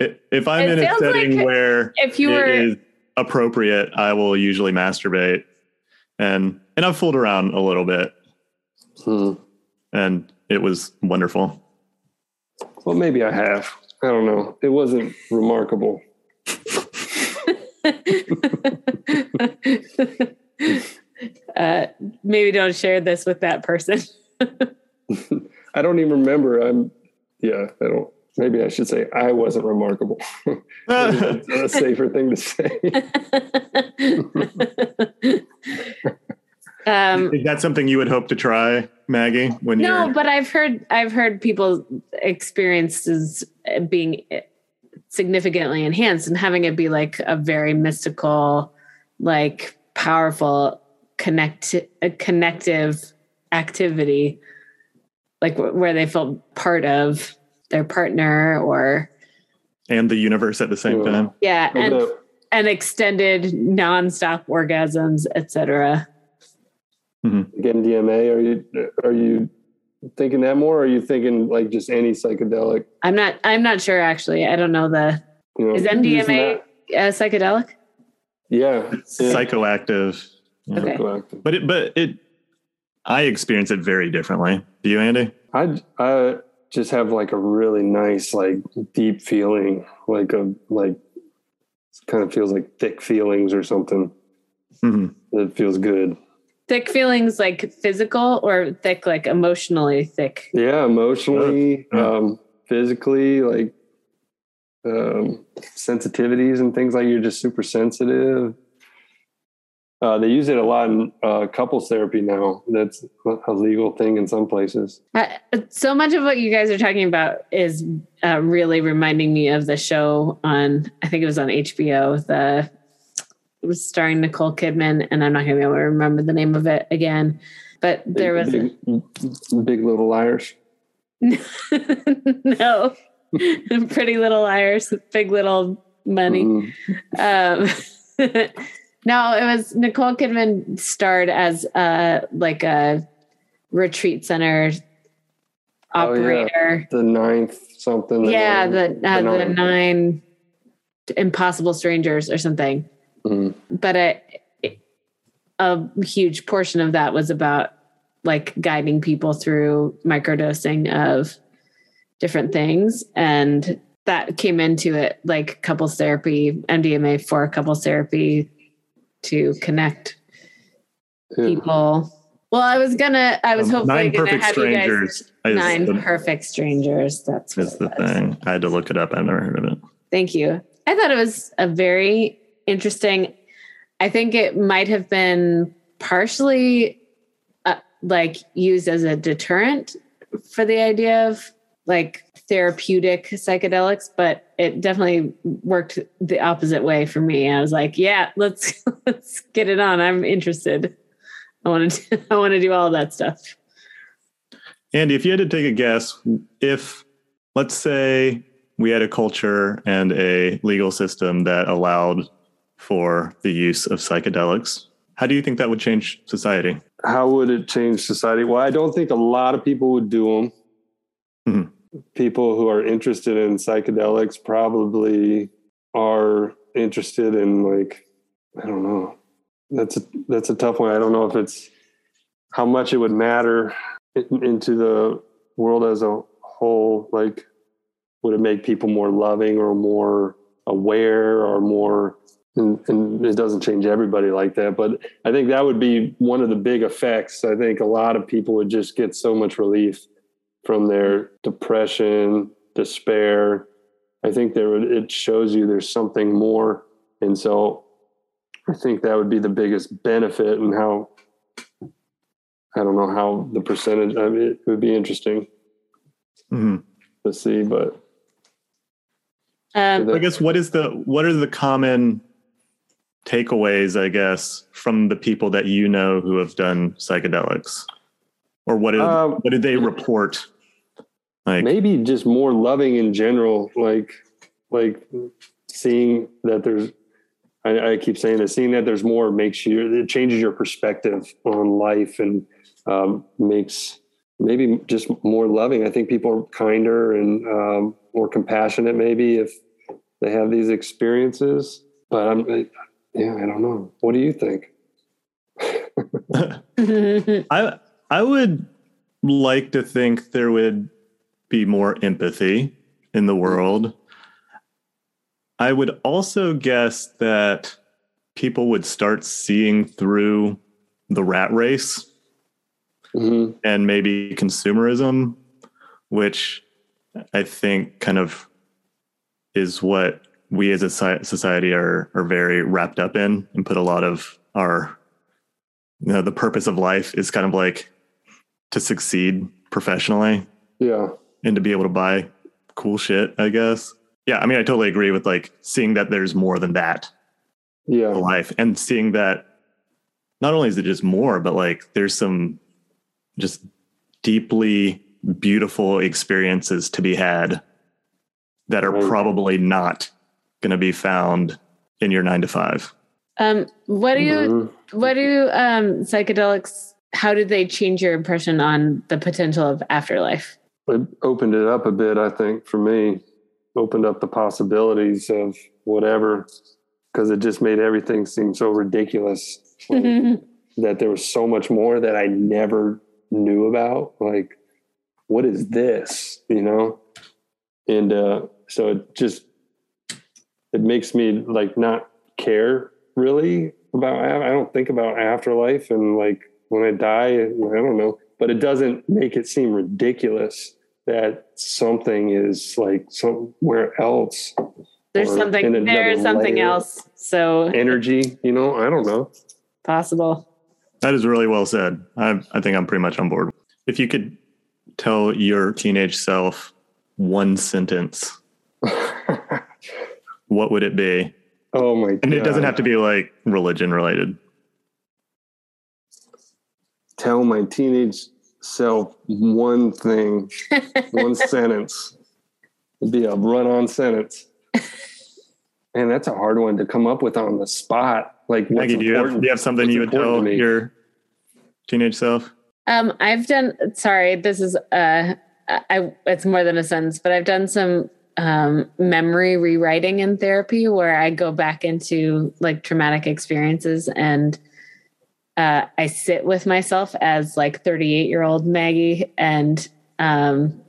if I'm It in a setting like where if you it were is appropriate, I will usually masturbate, and and I've fooled around a little bit, Hmm. and it was wonderful. Well, maybe I have. I don't know. It wasn't remarkable. uh, maybe don't share this with that person. I don't even remember. I'm, yeah, I don't. Maybe I should say I wasn't remarkable. That's a safer thing to say. Um, Is that something you would hope to try, Maggie? When no, you're but I've heard I've heard people experiences being significantly enhanced and having it be like a very mystical, like powerful connect a connective activity, like wh- where they felt part of their partner or and the universe at the same Yeah. time. yeah, and and extended nonstop orgasms, etc. again, DMA. Are you are you thinking that more? Or are you thinking like just any psychedelic? I'm not I'm not sure actually. I don't know the You know, is using MDMA that- uh, psychedelic? Yeah, yeah. psychoactive. Yeah. Okay. Psychoactive. But it but it I experience it very differently. Do you, Andy? I I just have like a really nice like deep feeling, like a like kind of feels like thick feelings or something. hmm It feels good. Thick feelings like physical or thick like emotionally thick? Yeah, emotionally, Yeah. um, physically, like um, sensitivities and things like you're just super sensitive. Uh, they use it a lot in uh, couples therapy now. That's a legal thing in some places. Uh, so much of what you guys are talking about is uh, really reminding me of the show on I think it was on HBO. The it was starring Nicole Kidman, and I'm not going to be able to remember the name of it again. But there was big, big little liars. no Pretty Little Liars, Big Little Money. Mhm. Um, no, it was Nicole Kidman starred as uh like a retreat center Oh, yeah. operator. The ninth something. yeah, the uh, the, nine. nine impossible strangers or something. Mhm. But a a huge portion of that was about like guiding people through microdosing of different things and that came into it like couples therapy mdma for couples therapy to connect Yeah. people well i was gonna i was Um, hopefully Nine gonna perfect have you guys strangers nine the, perfect strangers that's what is the was. thing. I had to look it up. I've never heard of it. Thank you. I thought it was a very interesting. I think it might have been partially uh, like used as a deterrent for the idea of like therapeutic psychedelics, but it definitely worked the opposite way for me. I was like, yeah, let's let's get it on. I'm interested. I want to I want to do all that stuff. Andy, if you had to take a guess, if let's say we had a culture and a legal system that allowed for the use of psychedelics, how do you think that would change society? How would it change society? Well, I don't think a lot of people would do them. Mhm. People who are interested in psychedelics probably are interested in like I don't know. That's a that's a tough one. I don't know if it's how much it would matter in, into the world as a whole. Like, would it make people more loving or more aware or more? And, and it doesn't change everybody like that, but I think that would be one of the big effects. I think a lot of people would just get so much relief from their depression, despair. I think there would, it shows you there's something more. And so I think that would be the biggest benefit and how, I don't know how the percentage, I mean, it would be interesting Mhm. to see, but Um, I guess what is the what are the common takeaways, I guess, from the people that you know who have done psychedelics? Or what did Um, what did they report? Like maybe just more loving in general like like seeing that there's I, I keep saying that seeing that there's more makes you it changes your perspective on life and um, makes maybe just more loving i think people are kinder and um, more compassionate maybe if they have these experiences but i'm yeah i don't know what do you think I I would like to think there would be more empathy in the world. I would also guess that people would start seeing through the rat race Mhm. and maybe consumerism, which I think kind of is what we as a society are are very wrapped up in and put a lot of our you know, the purpose of life is kind of like to succeed professionally Yeah. and to be able to buy cool shit, I guess. Yeah, I mean, I totally agree with like seeing that there's more than that Yeah. life and seeing that not only is it just more, but like there's some just deeply beautiful experiences to be had that are probably not going to be found in your nine to five. Um, what do you Mhm. what do um psychedelics how did they change your impression on the potential of afterlife? It opened it up a bit, I think, for me. Opened up the possibilities of whatever, because it just made everything seem so ridiculous. Like, that there was so much more that I never knew about. Like, what is this? You know? And uh, so it just it makes me like not care really about I don't think about afterlife and like when I die, I don't know. But it doesn't make it seem ridiculous that something is like somewhere else. There's something there's something else so Energy, you know, I don't know. possible. That is really well said. I, I think I'm pretty much on board. If you could tell your teenage self one sentence, what would it be? oh my god. And it doesn't have to be like religion related. tell my teenage self one thing, one sentence. It'd be a run on sentence. And that's a hard one to come up with on the spot. Like, what's Maggie, do you have, do you have something what's you would tell me? your teenage self? Um, I've done. Sorry, this is uh, I. It's more than a sentence, but I've done some um, memory rewriting in therapy where I go back into like traumatic experiences and uh, I sit with myself as like 38 year old Maggie and um,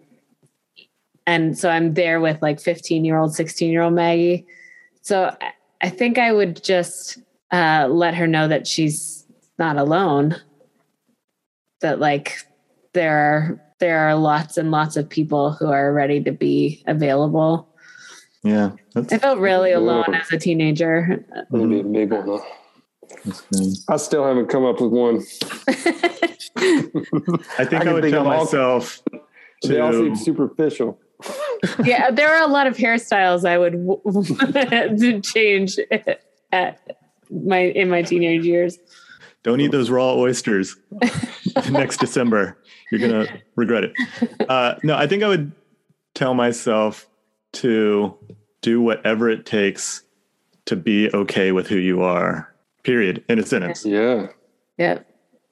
and so I'm there with like 15 year old, 16 year old Maggie. So I, think I would just uh, let her know that she's not alone that like there are there are lots and lots of people who are ready to be available. Yeah, that's, I felt really alone as a teenager. That'd be a big one. Huh? I still haven't come up with one. I think I I, would think tell of all- myself They all seem superficial. yeah, there are a lot of hairstyles I would w- change at my in my teenage years. don't eat those raw oysters next December. You're gonna regret it. Uh, no, I think I would tell myself to do whatever it takes to be okay with who you are. Period. In a sentence. Yeah. Yeah.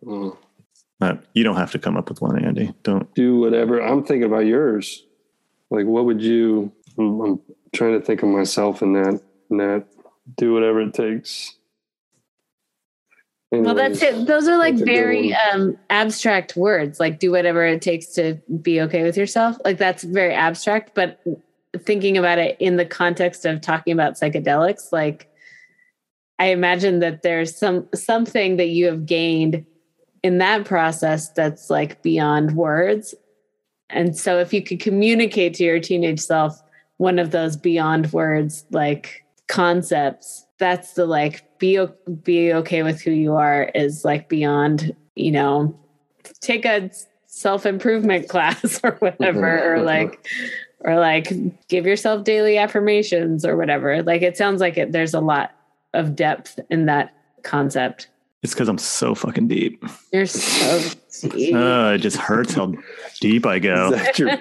Mm. Uh, you don't have to come up with one, Andy. Don't. Do whatever. I'm thinking about yours. Like, what would you? I'm, I'm trying to think of myself in that. In that, do whatever it takes. Well, that's it. Those are like That's a good very um, abstract words. Like, do whatever it takes to be okay with yourself. Like, that's very abstract. But thinking about it in the context of talking about psychedelics, like, I imagine that there's some something that you have gained in that process that's like beyond words. And so, if you could communicate to your teenage self one of those beyond words like concepts, that's the like be be okay with who you are is like beyond you know take a self improvement class or whatever Mhm, or mhm. like or like give yourself daily affirmations or whatever. Like it sounds like it, there's a lot of depth in that concept. It's because I'm so fucking deep. You're so deep. Uh, it just hurts how deep I Is go. that your, is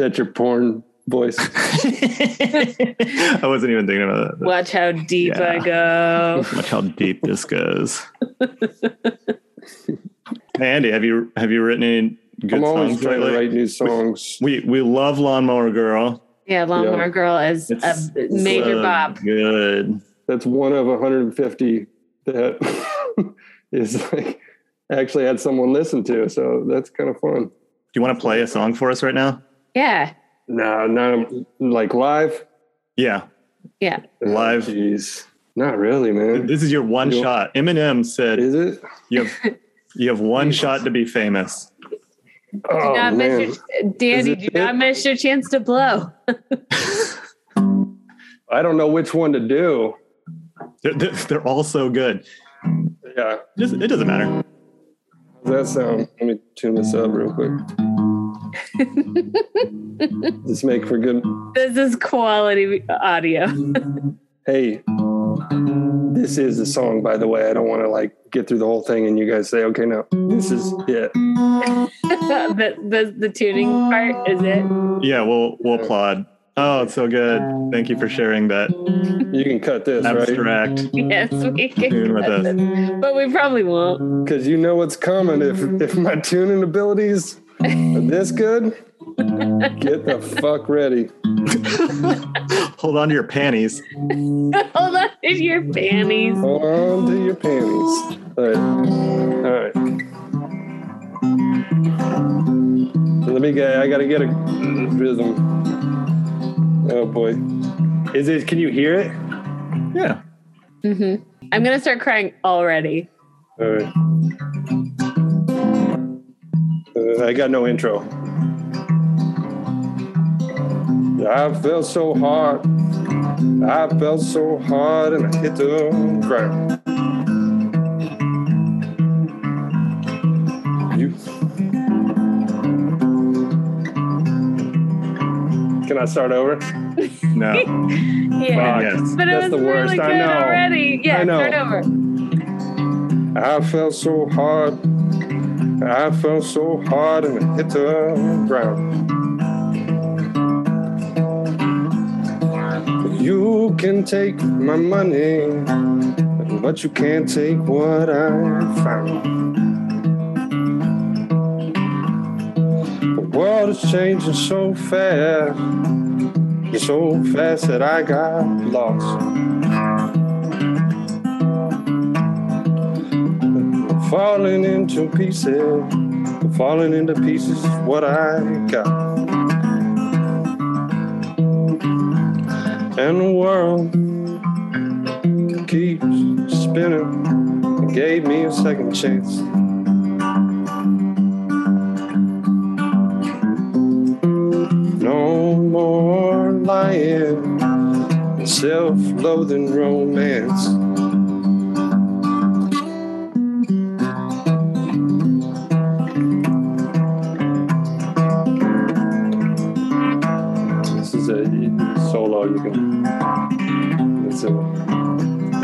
that your porn voice? I wasn't even thinking about that. Watch how deep I go. Watch how deep this goes. hey Andy, have you have you written any good I'm always songs trying to lately? write new songs. We we love Lawnmower Girl. Yeah, Lawnmower Yeah. Girl is It's a major so bop. Good. That's one of 150 that is like actually had someone listen to. So that's kind of fun. Do you want to play a song for us right now? Yeah, No, not like live. Yeah, yeah. Live. Jeez, not really, man. this is your one You- shot. Eminem said Is it? you have you have one shot to be famous. Oh do not man, miss your, Danny, it do not miss your chance to blow. I don't know which one to do. They're, they're, they're all so good. Yeah, it doesn't matter. Does that sound? Let me tune this up real quick. Just make for good. This is quality audio. Hey, this is the song, by the way. I don't want to like get through the whole thing and you guys say, okay, no, this is it. the, the the tuning part is it? Yeah, we'll we'll applaud. Oh, it's so good. Thank you for sharing that You can cut this, right? abstract Yes, we can. tune with us. But we probably won't. Because you know what's coming. If if my tuning abilities are this good, get the fuck ready. Hold on to your panties. Hold on to your panties. Hold on to your panties. All right. All right. So let me get. I gotta get a rhythm. Oh boy. Is it? Can you hear it? Yeah. hmm I'm gonna start crying already. All right. I got no intro. I felt so hard. I felt so hard and I hit the ground. You. Can I start over? No. Yeah. yes. But it That's was the worst. really I know. already. Yeah, I know. start over. I felt so hard. I felt so hard and hit the ground. You can take my money, but you can't take what I found. The world is changing so fast, so fast that I got lost. Falling into pieces. Falling into pieces is what I got. And the world keeps spinning. It gave me a second chance. No more lying self-loathing romance.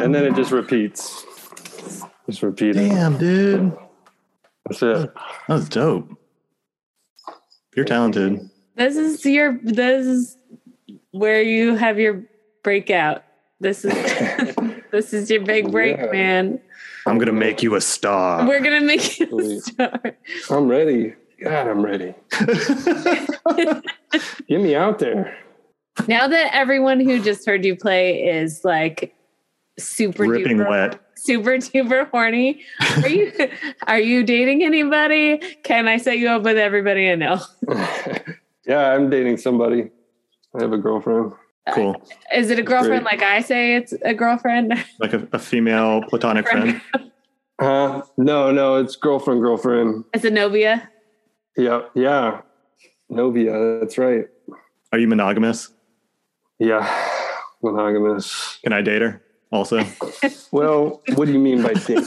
And then it just repeats. Just repeat it. Damn, dude. That's it. That was dope. You're talented. This is your this is where you have your breakout. This is this is your big break, Yeah. man. I'm gonna make you a star. We're gonna make you a star. I'm ready. God, I'm ready. Get me out there. Now that everyone who just heard you play is like super Ripping duper, wet. super duper horny, are you are you dating anybody? Can I set you up with everybody I know? yeah, I'm dating somebody. I have a girlfriend. Cool. Is it a girlfriend Great. like I say it's a girlfriend? Like a, a female platonic friend. Uh, no, no, it's girlfriend, girlfriend. It's a Novia. Yeah, yeah. Novia, that's right. Are you monogamous? Yeah, monogamous. Can I date her also? Well, what do you mean by dating?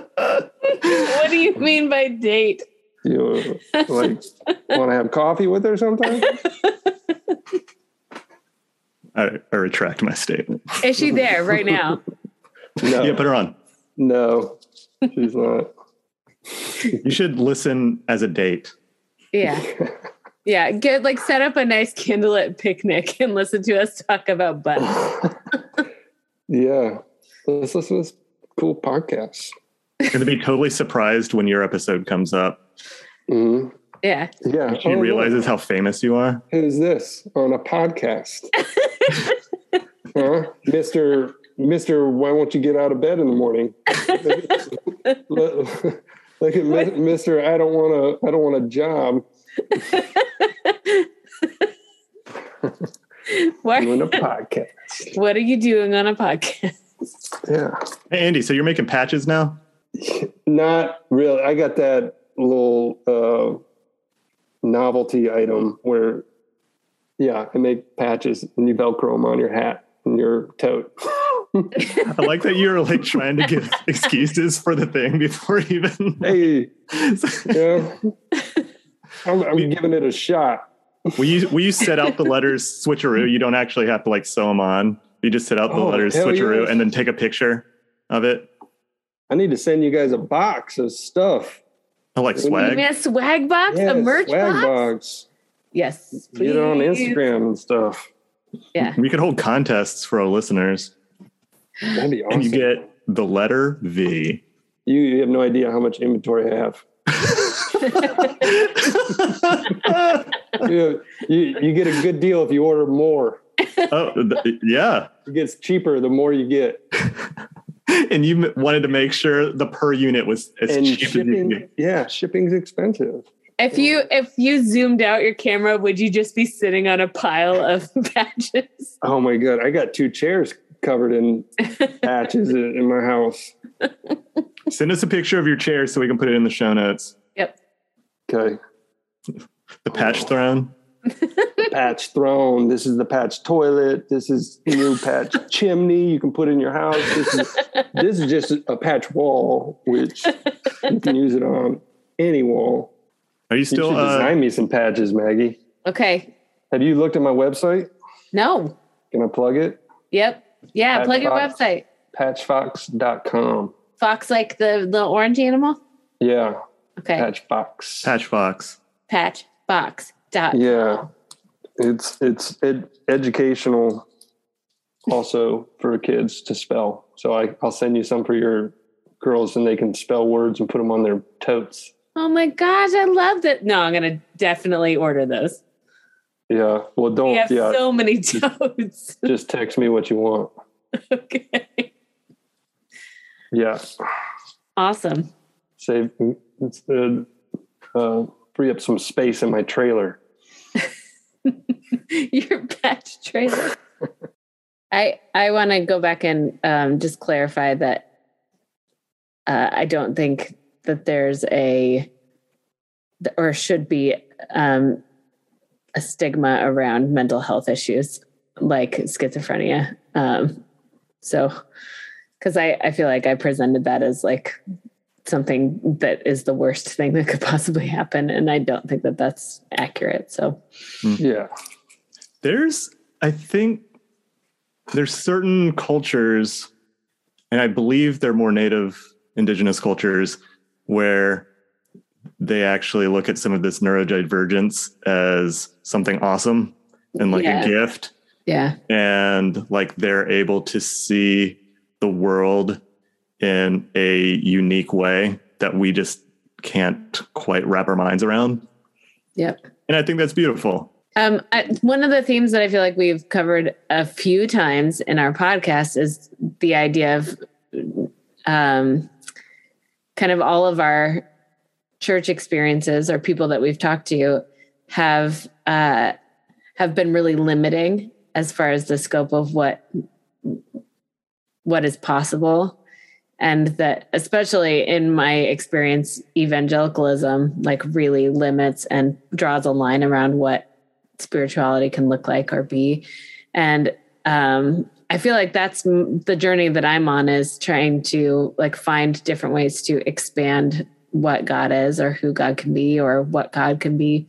What do you mean by date? You like want to have coffee with her sometime? I, I retract my statement. Is she there right now? No, Yeah, put her on. no, she's not. You should listen as a date. Yeah. Yeah. Get like set up a nice candlelit picnic and listen to us talk about butt. Yeah, let's listen to this cool podcast. You're gonna be totally surprised when your episode comes up. hmm Yeah. Yeah, She Oh, realizes how famous you are. Who's this on a podcast? huh? Mr. Mr. Why won't you get out of bed in the morning? Look look at Mr. I don't want to I don't want a job What, doing a podcast. what are you doing on a podcast? Yeah. Hey Andy, so you're making patches now? Not really. I got that little uh, novelty item where, yeah, I make patches and you Velcro them on your hat and your tote. I like that you're like trying to give excuses for the thing before even. Hey, yeah. I'm, I'm giving it a shot. Will you will you set out the letters switcheroo? You don't actually have to like sew them on. You just set out the Oh, letters hell switcheroo yes. and then take a picture of it. I need to send you guys a box of stuff. I like You You swag. mean a swag box, Yeah, a merch swag box? box. Yes, please. Get it on Instagram and stuff. Yeah. We could hold contests for our listeners, That'd be awesome. and you get the letter V. you, you have no idea how much inventory I have. you, you, you get a good deal if you order more. oh, th- yeah. It gets cheaper the more you get. And you wanted to make sure the per unit was as and cheap as you can shipping, get. yeah, shipping's expensive. If you if you zoomed out your camera, would you just be sitting on a pile of patches? Oh my god, I got two chairs covered in patches in, in my house. Send us a picture of your chair so we can put it in the show notes. Yep. Okay, The patch throne. patch throne. This is the patch toilet. This is the new patch chimney you can put in your house. This is this is just a patch wall, which you can use it on any wall. Are you You still? should Uh, design me some patches, Maggie. Okay. Have you looked at my website? No. Can I plug it? Yep. Yeah. Patch plug your box. website. Patchfox.com. Fox like the the orange animal. Yeah, Okay. Patchfox. Patch Fox. Patch box dot. Yeah, it's it's ed- educational, also for kids to spell. So I I'll send you some for your girls, and they can spell words and put them on their totes. Oh my gosh, I love that. No, I'm gonna definitely order those. Yeah. Well, don't. have Yeah. so many totes. just text me what you want. okay. Yeah. Awesome. Save. Uh, uh, free up some space in my trailer. Your patch trailer. I I want to go back and um, just clarify that uh, I don't think that there's a or should be um, a stigma around mental health issues like schizophrenia. Um, so, because I I feel like I presented that as like something that is the worst thing that could possibly happen, and I don't think that that's accurate. So. Hmm. Yeah. There's, I think, there's certain cultures, and I believe they're more native indigenous cultures where they actually look at some of this neurodivergence as something awesome and like Yeah. a gift. Yeah. and like they're able to see the world in a unique way that we just can't quite wrap our minds around. Yep. and i think that's beautiful. Um, I, one of the themes that I feel like we've covered a few times in our podcast is the idea of um, kind of all of our church experiences or people that we've talked to have uh, have been really limiting as far as the scope of what what is possible and that especially in my experience evangelicalism like really limits and draws a line around what spirituality can look like or be. And um i feel like that's the journey that i'm on is trying to like find different ways to expand what god is or who god can be or what god can be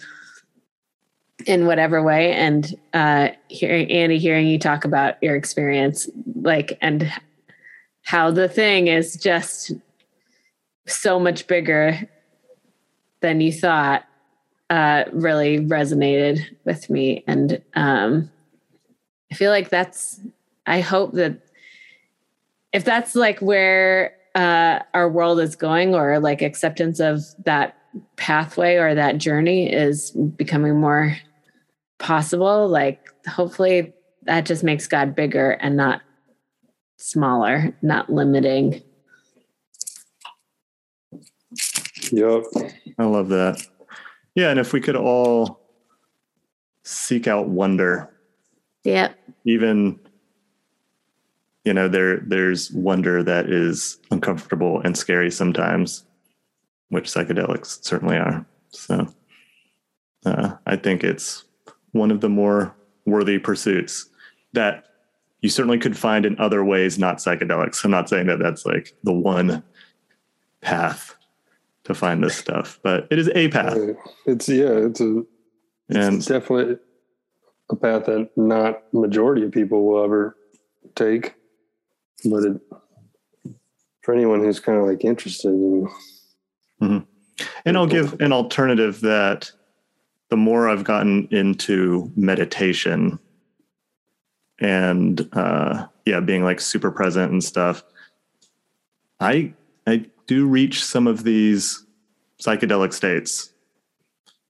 in whatever way. And uh hearing andy hearing you talk about your experience like and how the thing is just so much bigger than you thought uh, really resonated with me. And um, I feel like that's, I hope that if that's like where uh, our world is going or like acceptance of that pathway or that journey is becoming more possible, like hopefully that just makes God bigger and not smaller, not limiting. Yep. i love that yeah and if we could all seek out wonder Yep. even you know there there's wonder that is uncomfortable and scary sometimes which psychedelics certainly are so uh, i think it's one of the more worthy pursuits that you certainly could find in other ways not psychedelics. I'm not saying that that's like the one path to find this stuff, but it is a path. It's yeah, it's a And it's definitely a path that not majority of people will ever take. But it for anyone who's kind of like interested in mm-hmm. and I'll give an alternative that the more I've gotten into meditation and uh yeah, being like super present and stuff, I I do reach some of these psychedelic states.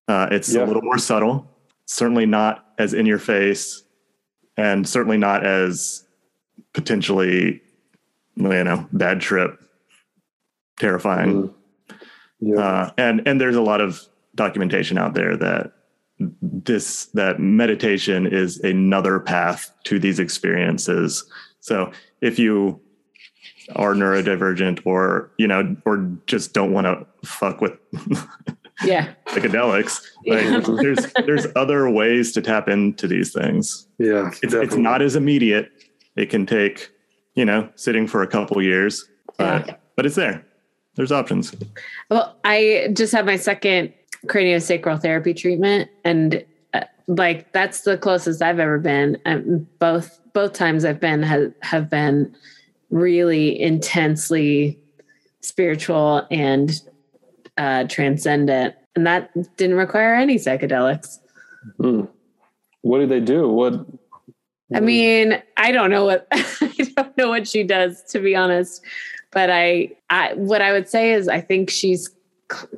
Uh it's Yeah. a little more subtle, certainly not as in your face and certainly not as potentially you know, bad trip terrifying Mm. yeah. uh, and and there's a lot of documentation out there that this that meditation is another path to these experiences so if you are neurodivergent or you know or just don't want to fuck with Yeah. psychedelics like Yeah. there's there's other ways to tap into these things yeah. it's, it's not as immediate it can take you know sitting for a couple years but Yeah. but it's there there's options Well, I just had my second craniosacral therapy treatment, and uh, like that's the closest I've ever been. Um, both both times I've been have, have been really intensely spiritual and uh, transcendent, and that didn't require any psychedelics. Mm. What do they do? What I mean, I don't know what I don't know what she does to be honest, but I, I what I would say is I think she's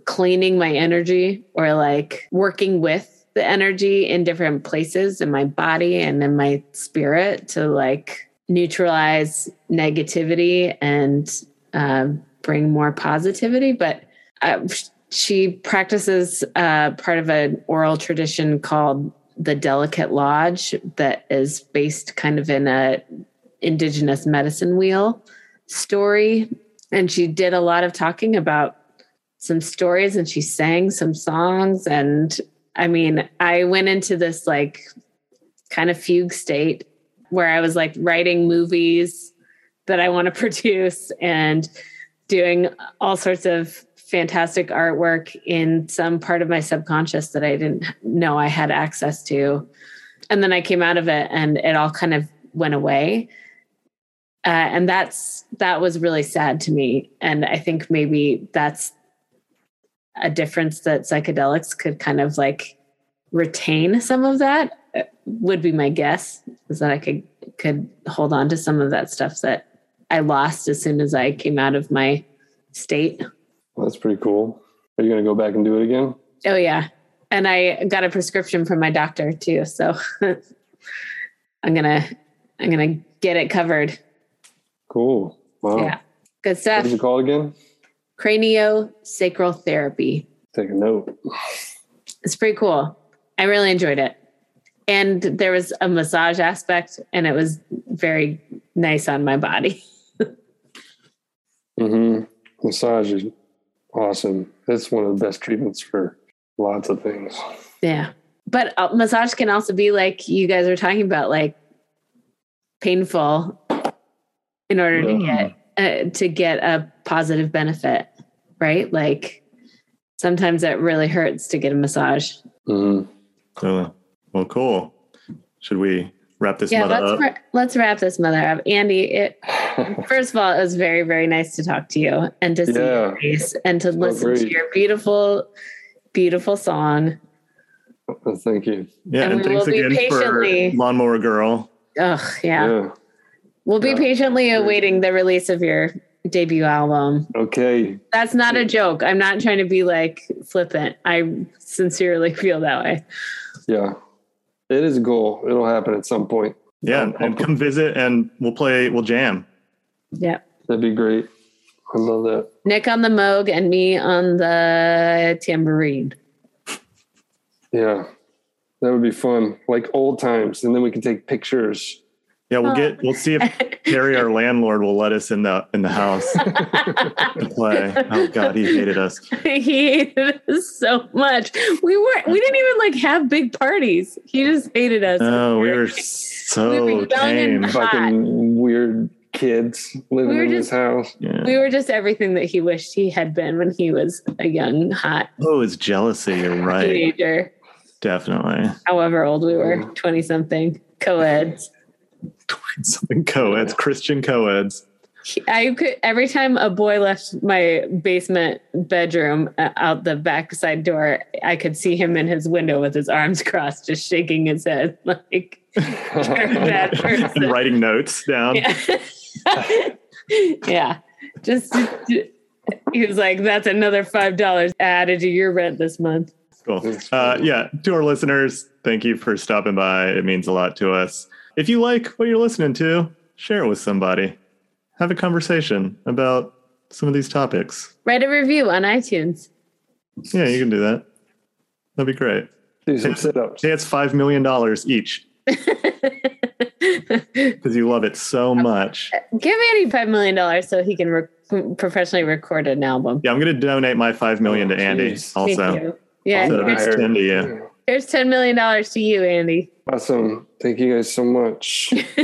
cleaning my energy or like working with the energy in different places in my body and in my spirit to like neutralize negativity and um, bring more positivity. But uh, she practices uh, part of an oral tradition called the Delicate Lodge that is based kind of in a indigenous medicine wheel story. And she did a lot of talking about some stories and she sang some songs. And I mean, I went into this like kind of fugue state where I was like writing movies that I want to produce and doing all sorts of fantastic artwork in some part of my subconscious that I didn't know I had access to. And then I came out of it and it all kind of went away. Uh, and that's that was really sad to me. And I think maybe that's a difference that psychedelics could kind of like retain some of that uh, would be my guess is that I could could hold on to some of that stuff that I lost as soon as I came out of my state. that's pretty cool. Are you gonna go back and do it again? Oh yeah. And I got a prescription from my doctor too. So I'm gonna I'm gonna get it covered. Cool. Wow. Yeah. Good What stuff. is it called again? Craniosacral therapy. Take a note. It's pretty cool. I really enjoyed it. And there was a massage aspect and it was very nice on my body. Mm-hmm. Massage is awesome. It's one of the best treatments for lots of things. Yeah. But uh, massage can also be like you guys are talking about, like painful in order to get uh, to get a positive benefit, right? Like sometimes it really hurts to get a massage. Mm-hmm. So, well, cool. Should we wrap this yeah, mother let's up? ra- let's wrap this mother up. Andy, it first of all, it was very very nice to talk to you and to see your face and to listen to your beautiful, beautiful song. Thank you. yeah, and and, thanks again patiently- for Lawnmower Girl. Ugh, yeah. Yeah. We'll be Yeah. patiently awaiting the release of your debut album. Okay. That's not a joke. I'm not trying to be like flippant. I sincerely feel that way. Yeah. It is a goal. It'll happen at some point. Yeah, Um, and come visit and we'll play, we'll jam. Yeah. That'd be great. I love that. Nick on the Moog and me on the tambourine. Yeah. That would be fun. Like old times. And then we can take pictures Yeah, we'll get we'll see if um, Harry, our landlord, will let us in the in the house to play. Oh God, he hated us. he hated us so much. We weren't. We didn't even like have big parties. He just hated us. Oh, we were so We were tame. Fucking weird kids living We were in just- this house. Yeah. We were just everything that he wished he had been when he was a young, hot Oh, it's jealousy. You're right. teenager. Definitely. However old we were, twenty something, co-eds. Something co-eds, Christian co-eds. I could every time a boy left my basement bedroom uh, out the back side door, I could see him in his window with his arms crossed, just shaking his head like bad person. and writing notes down. Yeah. yeah. Just he was like, that's another five dollars added to your rent this month. Cool. Uh, yeah, to our listeners, thank you for stopping by. It means a lot to us. If you like what you're listening to, share it with somebody. Have a conversation about some of these topics. Write a review on iTunes. Yeah, you can do that. That'd be great. Do some sit-ups. Hey, it's five million dollars each because you love it so much. Give Andy five million dollars so he can re- professionally record an album. Yeah, I'm going to donate my five million to Oh, Andy jeez. Thank also. you. Yeah, So here's, it's ten to you. Here's ten million dollars to you, Andy. Awesome. Thank you guys so much.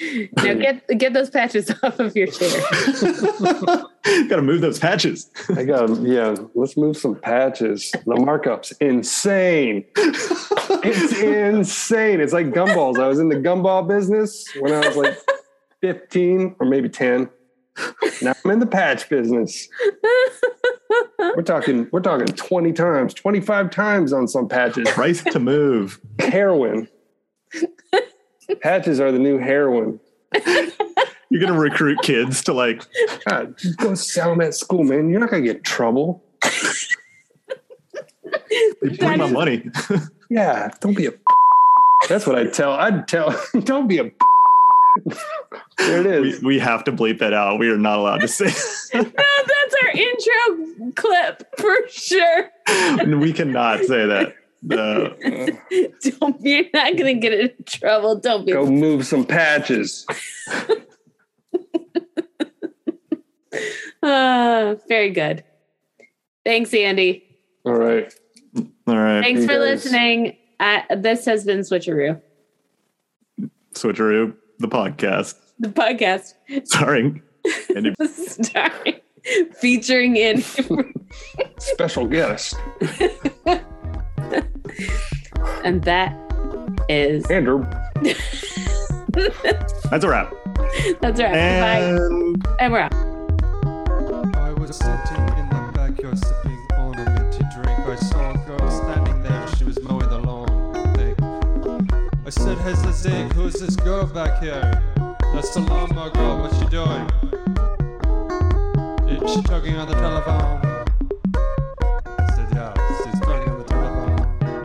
now get get those patches off of your chair. Got to move those patches. I got yeah. Let's move some patches. The markup's insane. It's insane. It's like gumballs. I was in the gumball business when I was like 15 or maybe 10. Now I'm in the patch business. We're talking. We're talking 20 times, 25 times on some patches. Price to move. Heroin. Patches are the new heroin. You're going to recruit kids to like God, just go sell them at school, man. You're not gonna get in trouble. They take my money. Yeah, don't be a. That's what I tell. I'd tell. Don't be a. There it is. we, we have to bleep that out. We are not allowed to say. no, that's our intro clip for sure. we cannot say that. No. Don't be you're not gonna get in trouble. Don't be Go move some patches. uh, very good. Thanks, Andy. All right. All right. Thanks you for guys. listening. Uh, this has been Switcheroo, Switcheroo, the podcast. the podcast Starring Andy. starring featuring in Special guest. and that is Andrew. That's a wrap. that's right. Bye. And And we're out. I was sitting in the backyard sipping on a minty drink. I saw a girl standing there, she was mowing the lawn. I. I said, Hey Zeke, who's this girl back here? That's the lawnmower girl, what's she doing? Is she talking on the telephone? I said, Yeah, she's talking on the telephone.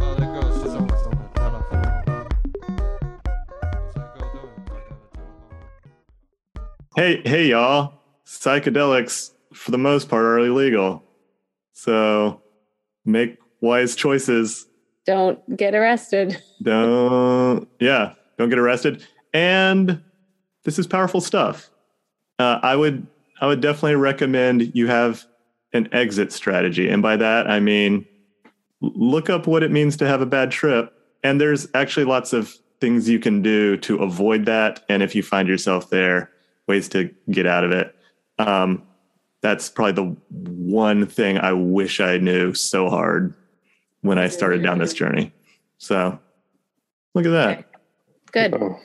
Oh, there goes, she's always on the telephone. What's that girl doing? Talking on the telephone. hey, hey, y'all. Psychedelics, for the most part, are illegal. So make wise choices. Don't get arrested. Don't, yeah, don't get arrested. And this is powerful stuff. Uh, I would, I would definitely recommend you have an exit strategy, and by that I mean look up what it means to have a bad trip. And there's actually lots of things you can do to avoid that. And if you find yourself there, ways to get out of it. Um, that's probably the one thing I wish I knew so hard when I started down this journey. So look at that. Good. Oh,